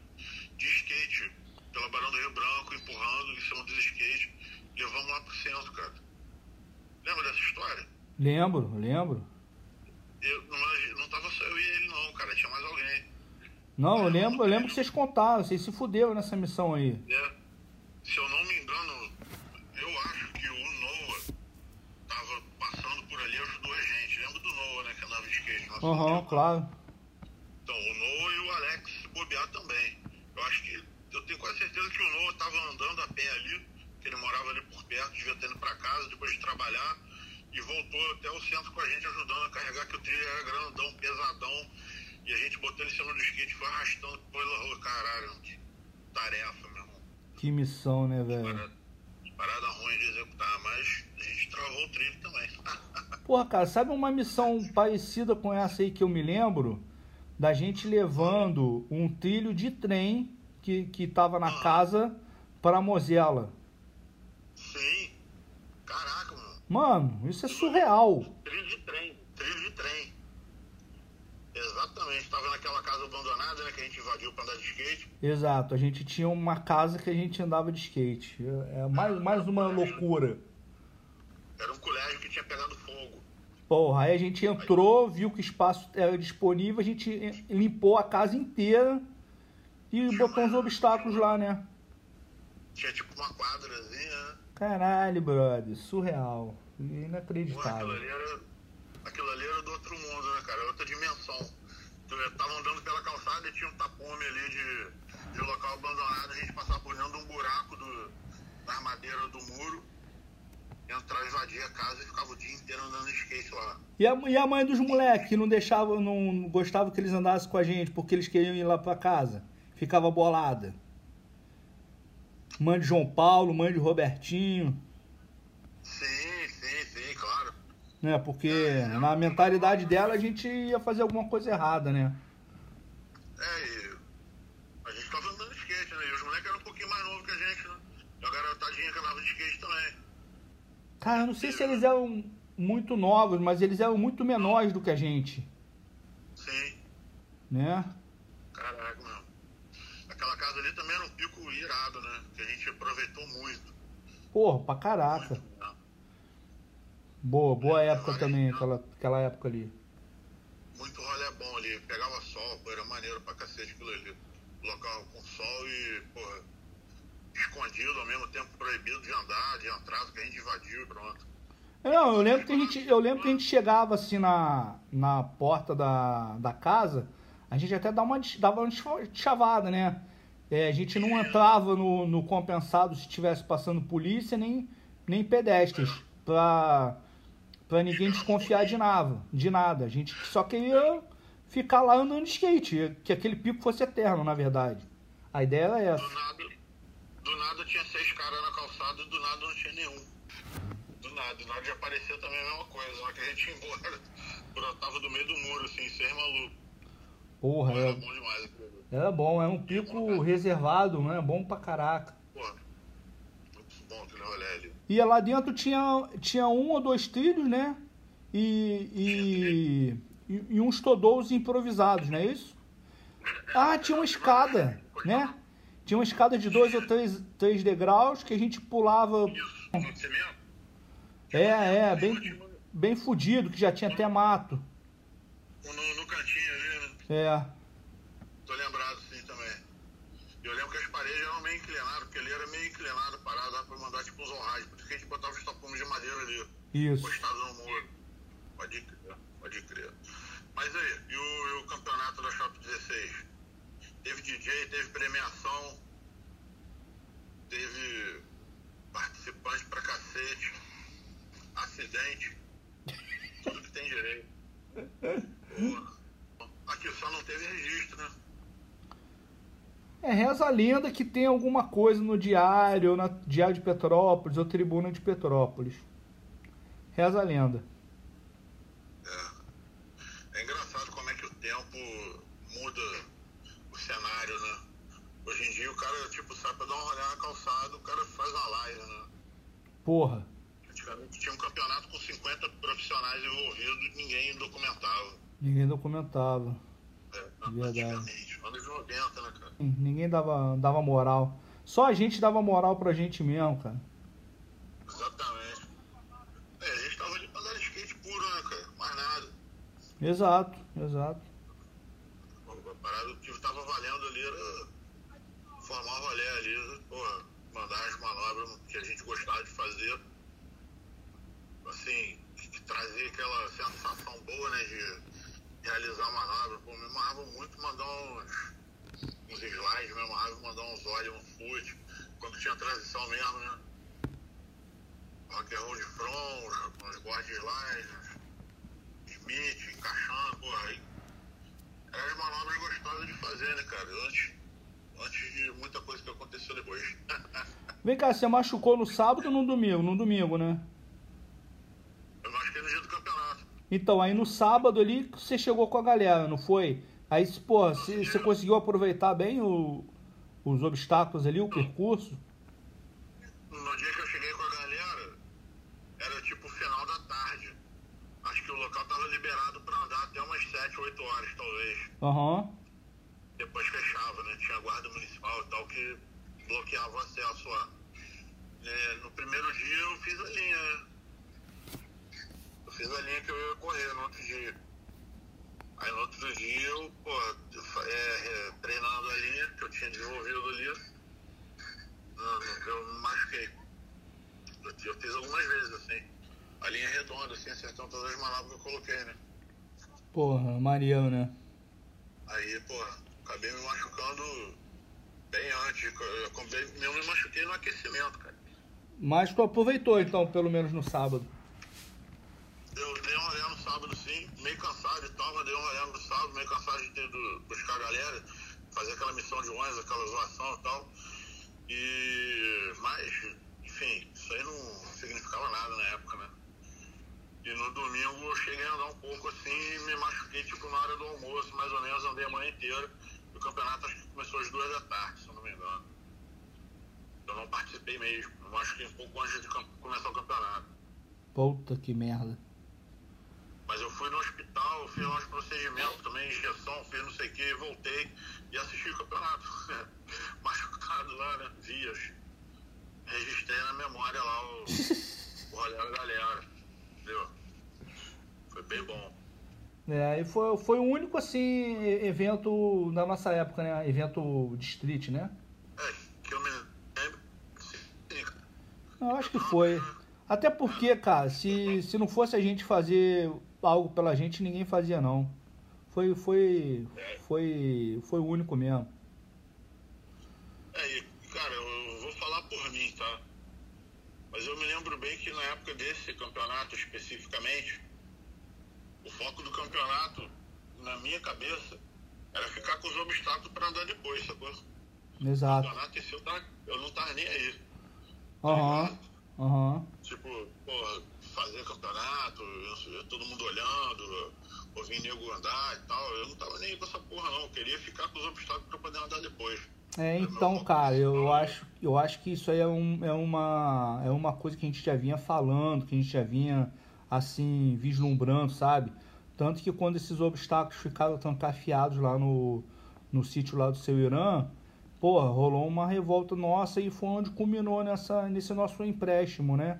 de skate pela Barão do Rio Branco, empurrando em cima dos skates. Levamos lá pro centro, cara. Lembra dessa história? Lembro, lembro. Eu, não, não tava só eu e ele não, cara. Tinha mais alguém. Não, eu lembro, eu lembro que vocês contaram, vocês se fuderam nessa missão aí. É. Se eu não me engano, eu acho que o Noah tava passando por ali, ajudou a gente. Lembra do Noah, né? Que andava de skate. Aham, uhum, claro. Então, o Noah e o Alex se bobear também. Eu acho que. Eu tenho quase certeza que o Noah tava andando a pé ali, que ele morava ali por perto, devia ter ido pra casa depois de trabalhar. E voltou até o centro com a gente, ajudando a carregar, que o trilho era grandão, pesadão. E a gente botou ele em cima do skate, foi arrastando pela rua. Caralho, que tarefa, meu irmão. Que missão, né, velho? Parada, parada ruim de executar, mas a gente travou o trilho também. Porra, cara, sabe uma missão parecida com essa aí que eu me lembro? Da gente levando um trilho de trem que, que tava na casa para Mozela. Sim. Caraca, mano. Mano, isso é surreal. Trilho de trem, trilho de trem. Exatamente, tava naquela casa abandonada, né, que a gente invadiu para andar de skate. Exato, a gente tinha uma casa que a gente andava de skate. É mais, mais uma loucura. Era um colégio que tinha pegado. Porra, aí a gente entrou, viu que o espaço era disponível, a gente limpou a casa inteira e botou uns obstáculos lá, né? Tinha tipo uma quadrazinha, né? Caralho, brother, surreal. Inacreditável. Pô, aquilo, ali era, aquilo ali era do outro mundo, né, cara? Outra dimensão. Eu tava andando pela calçada e tinha um tapume ali de, de local abandonado, a gente passava por dentro de um buraco do, na madeira do muro, entrar, invadir a casa e ficava o dia inteiro andando de skate lá. E a, e a mãe dos moleques que não deixava, não gostava que eles andassem com a gente porque eles queriam ir lá pra casa? Ficava bolada. Mãe de João Paulo, mãe de Robertinho. Sim, sim, sim, claro. Né, porque é, na mentalidade dela a gente ia fazer alguma coisa errada, né? É, e a gente tava andando de skate, né? E os moleques eram um pouquinho mais novos que a gente, né? E a garotadinha que andava de skate também. Não sei se eles eram muito novos, mas eles eram muito menores do que a gente. Sim. Né? Caraca, mano. Aquela casa ali também era um pico irado, né? Que a gente aproveitou muito. Porra, pra caraca. Muito, né? Boa, boa É, época olha, também, aquela, aquela época ali. Muito rolê bom ali. Pegava sol, pô, era maneiro pra cacete aquilo ali. Local com sol e, porra, escondido ao mesmo tempo proibido de andar, de entrar, que a gente invadiu e pronto. Não, eu lembro que a gente, eu lembro que a gente chegava assim na, na porta da, da casa, a gente até dava uma, dava uma chavada, né? É, a gente não entrava no, no compensado se estivesse passando polícia, nem, nem pedestres, pra, pra ninguém desconfiar de nada, de nada. A gente só queria ficar lá andando de skate, que aquele pico fosse eterno, na verdade. A ideia era essa. Do nada, do nada tinha seis caras na calçada e do nada não tinha nenhum. Do do nada. Na hora de aparecer também a mesma coisa. Na hora que a gente ia embora, brotava do meio do muro, assim, ser maluco. Porra, Era é, bom demais. era bom, é um pico reservado, né? Bom pra caraca. Porra, muito bom aquele rolê ali. E lá dentro tinha, tinha um ou dois trilhos, né? E, e, e, uns todous improvisados, não é isso? Ah, tinha uma escada, né? Tinha uma escada de dois ou três, três degraus que a gente pulava. Isso, no cimento? É, é, bem, bem fudido, que já tinha até mato. No, no cantinho ali, né? É. Tô lembrado, sim, também. E eu lembro que as paredes eram meio inclinadas, porque ele era meio inclinado, parado, dava pra mandar tipo uns honragens. Por isso que a gente botava os tapumes de madeira ali, Isso. postados no muro. Pode crer, pode crer. Mas aí, e o, e o campeonato da Shop 16? Teve DJ, teve premiação, teve participante pra cacete, acidente, tudo que tem direito. Aqui só não teve registro, né? É, reza a lenda que tem alguma coisa no diário, ou na Diário de Petrópolis, ou Tribuna de Petrópolis. Reza a lenda. É engraçado como é que o tempo muda o cenário, né? Hoje em dia o cara, tipo, sai pra dar uma olhada na calçada, o cara faz uma live, né? Porra. Antigamente tinha um campeonato com 50 profissionais envolvidos e ninguém documentava. Ninguém documentava. É, Verdade. anos 90, né, cara? Ninguém dava, dava moral. Só a gente dava moral pra gente mesmo, cara. Exatamente. É, a gente tava ali pra dar skate puro, né, cara? Mais nada. Exato, exato. A parada tava valendo ali era formar um rolê ali, porra, mandar as manobras que a gente gostava de fazer. Assim, trazia aquela sensação boa, né, de realizar a manobra. Pô, me amarrava muito mandar uns, uns slides, me amarrava mandar uns olhos, um foot, quando tinha transição mesmo, né? Rock and roll de front, uns, board slides, Smith, encaixando, porra, aí eram as manobras gostosas de fazer, né, cara? Antes, antes de muita coisa que aconteceu depois. Vem cá, você machucou no sábado ou no domingo? No domingo, né? Eu machuquei no dia do campeonato. Então, aí no sábado ali você chegou com a galera, não foi? Aí, pô, você você conseguiu aproveitar bem o- os obstáculos ali, o percurso? No dia que eu cheguei com a galera, era tipo final da tarde. Acho que o local tava liberado pra andar 7, 8 horas, talvez. Aham. Depois fechava, né? Tinha guarda municipal e tal que bloqueava o acesso lá. É, no primeiro dia eu fiz a linha? Eu fiz a linha que eu ia correr no outro dia. Aí no outro dia eu, pô, eu é, é, treinando a linha que eu tinha desenvolvido ali, não, eu me machuquei. Eu, eu fiz algumas vezes assim. A linha redonda, assim, acertando todas as manobras que eu coloquei, né? Porra, maneiro, né? Aí, pô, acabei me machucando bem antes. Eu, acabei, eu me machuquei no aquecimento, cara. Mas tu aproveitou então, pelo menos no sábado. Eu dei uma olhada no sábado, sim, meio cansado e tal, mas dei uma olhada no sábado, meio cansado de ter ido buscar a galera, fazer aquela missão de ônibus, aquela zoação e tal. E. Mas, enfim, isso aí não significava nada na época, né? E no domingo eu cheguei a andar um pouco assim e me machuquei, tipo, na hora do almoço, mais ou menos, andei a manhã inteira. E o campeonato acho que começou às duas da tarde, se eu não me engano. Eu não participei mesmo, eu machuquei um pouco antes de começar o campeonato. Puta que merda. Mas eu fui no hospital, fiz uns procedimentos também, injeção, fiz não sei o que, voltei e assisti o campeonato. Machucado lá, né? Dias. Registrei na memória lá o, o rolê da galera. Bem bom. É, e foi, foi o único, assim, evento da nossa época, né? Evento de street, né? É, que eu me lembro. Eu acho que foi. Até porque, cara, se, se não fosse a gente fazer algo pela gente, ninguém fazia, não. Foi, foi, foi, foi o único mesmo. É, cara, eu vou falar por mim, tá? Mas eu me lembro bem que na época desse campeonato especificamente, o foco do campeonato, na minha cabeça, era ficar com os obstáculos pra andar depois, sacou? O Exato. campeonato esse eu, tava, eu não tava nem aí. Aham, aham. Se tipo, porra, fazer campeonato, todo mundo olhando, ouvir nego andar e tal. Eu não tava nem aí pra essa porra, não. Eu queria ficar com os obstáculos pra poder andar depois. É, então, cara, eu acho, eu acho que isso aí é, um, é, uma, é uma coisa que a gente já vinha falando, que a gente já vinha, assim, vislumbrando, sabe? Tanto que quando esses obstáculos ficaram trancafiados lá no, no sítio lá do seu Irã, porra, rolou uma revolta nossa e foi onde culminou nessa, nesse nosso empréstimo, né?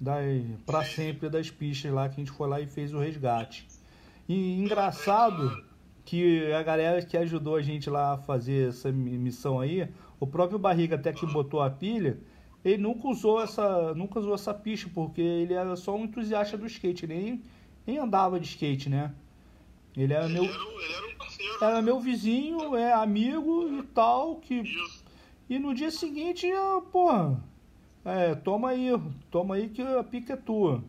Das, pra sempre das pistas lá que a gente foi lá e fez o resgate. E engraçado que a galera que ajudou a gente lá a fazer essa missão aí, o próprio Barriga até que botou a pilha, ele nunca usou essa, nunca usou essa pista, porque ele era só um entusiasta do skate, nem, nem andava de skate, né? Ele era meu. Ele era, um parceiro. Era meu vizinho, é amigo e tal. Que, e no dia seguinte, eu, porra, é, toma aí, toma aí que a pica é tua.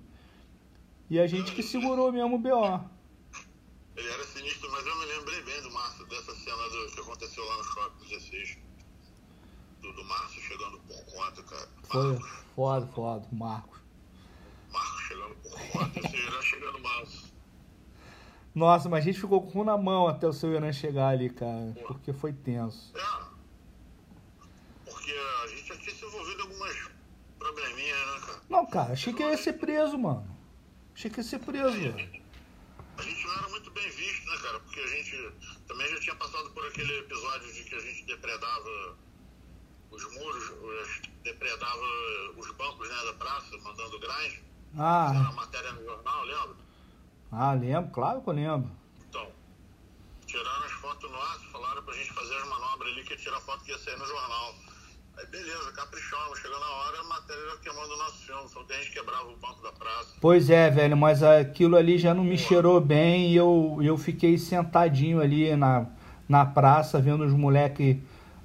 E a gente que segurou mesmo o BO. Ele era sinistro, mas eu me lembrei bem do Márcio, dessa cena do, que aconteceu lá no shopping 16. Do, do Márcio chegando por conta, cara. Foi foda, foda, Marcos. Marcos chegando por conta, esse Irã chegando Márcio. Nossa, mas a gente ficou com o na mão até o seu Irã chegar ali, cara. Pô. Porque foi tenso. É. Porque a gente já tinha se envolvido em algumas probleminhas, né, cara? Não, cara, achei que ia ser preso, mano. Achei que ia ser preso, velho a gente não era muito bem visto, né, cara? Porque a gente também já tinha passado por aquele episódio de que a gente depredava os muros, depredava os bancos né, da praça, mandando grind. Ah. Era uma matéria no jornal, lembra? Ah, lembro, claro que eu lembro. Então, tiraram as fotos nossas, falaram pra gente fazer as manobras ali, que ia tirar foto que ia sair no jornal. Aí beleza, caprichamos, chegou na hora, a matéria já queimando o nosso filme, só que a gente quebrava o banco da praça. Pois é, velho, mas aquilo ali já não me Pô. cheirou bem e eu, eu fiquei sentadinho ali na, na praça, vendo os moleques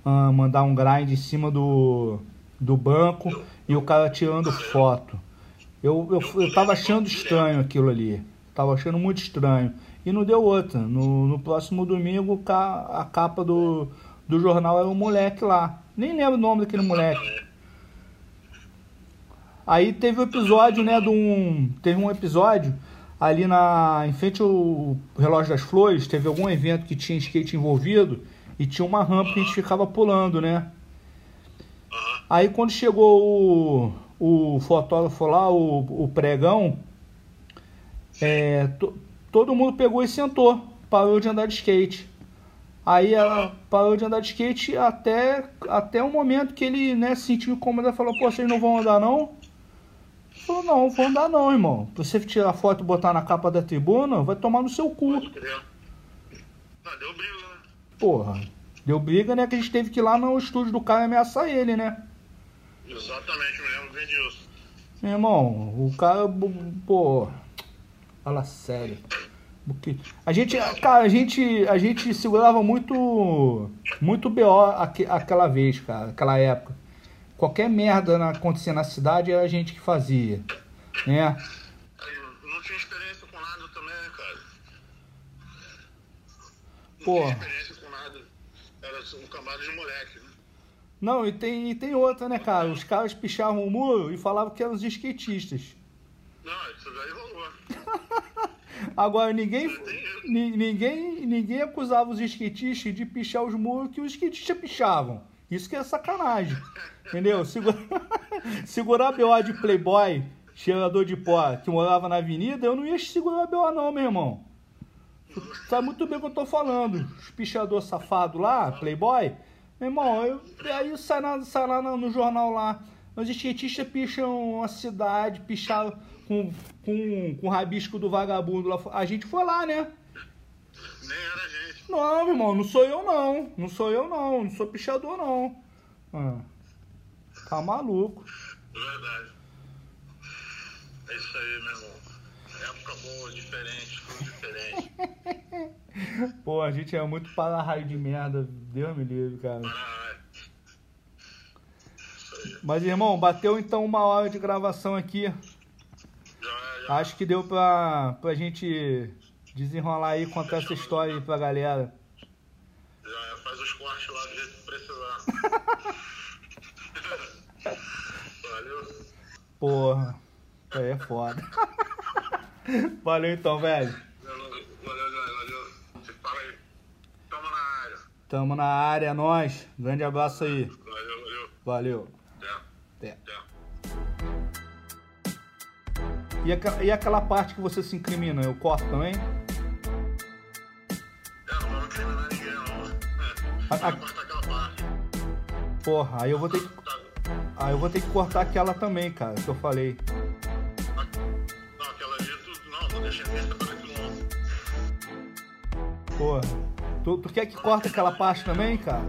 mandar um grind em cima do, do banco e o cara tirando foto. Eu, eu, eu, tava achando estranho aquilo ali. Tava achando muito estranho. E não deu outra. No, no próximo domingo, a capa do, do jornal era um moleque lá. Nem lembro o nome daquele moleque. Aí teve um episódio, né, de um. Teve um episódio ali na. Em frente ao relógio das flores, teve algum evento que tinha skate envolvido e tinha uma rampa que a gente ficava pulando, né? Aí quando chegou o, o fotógrafo lá, o, o pregão, é, to, todo mundo pegou e sentou, parou de andar de skate. Aí ela parou de andar de skate até, até o momento que ele né, sentiu incômodo e falou, pô, vocês não vão andar não? Falou, não, vou andar não, irmão. Pra você tirar foto e botar na capa da tribuna, vai tomar no seu cu. Ah, deu briga? Porra, deu briga, né? Que a gente teve que ir lá no estúdio do cara ameaçar ele, né? Exatamente, me lembro bem disso. Meu irmão, o cara, pô, fala sério. Porque a gente, cara, a gente, a gente segurava muito, muito BO aqu, aquela vez, cara, aquela época. Qualquer merda na, acontecer na cidade era a gente que fazia, né? Não tinha experiência com nada também, né, cara? Não Pô. tinha experiência com nada. Era um cambado de moleque, né? Não, e tem, e tem outra, né, cara? Os caras pichavam o muro e falavam que eram os skatistas. Não, isso daí rolou. Agora, ninguém, ninguém, ninguém acusava os skatistas de pichar os muros que os skatistas pichavam. Isso que é sacanagem. Entendeu? Segura... Segurar a BO de playboy, cheirador de pó, que morava na avenida, eu não ia segurar a BO não, meu irmão. Sabe muito bem o que eu tô falando. Os pichador safado lá, playboy, meu irmão, eu, aí sai, na, sai lá no, no jornal lá. Os skatistas picham a cidade, picharam com, com, com o rabisco do vagabundo lá. A gente foi lá, né? Nem era a gente. Não, meu irmão, não sou eu não. Não sou eu não. Não sou pichador não. Ah, tá maluco. Verdade. É isso aí, meu irmão. Boa, diferente, tudo diferente. Pô, a gente é muito para-raio de merda. Deus me livre, cara. Mas, irmão, bateu então uma hora de gravação aqui. Acho que deu pra, pra gente desenrolar aí, contar essa história aí pra galera. Já, faz os cortes lá do jeito que precisar. Valeu. Porra. Aí é foda. Valeu então, velho. Valeu, valeu, valeu. Se fala aí. Tamo na área. Tamo na área, é nóis. Grande abraço aí. Valeu, valeu. Valeu. Até. Até. Até. E, aquela parte que você se incrimina, eu corto também? É, não vamos incriminar ninguém, não. A- a- aquela parte. Porra, aí eu vou ter que. Tá. Aí eu vou ter que cortar aquela também, cara, que eu falei. Aquela ali, tu. Tu, quer que corte aquela parte também, cara?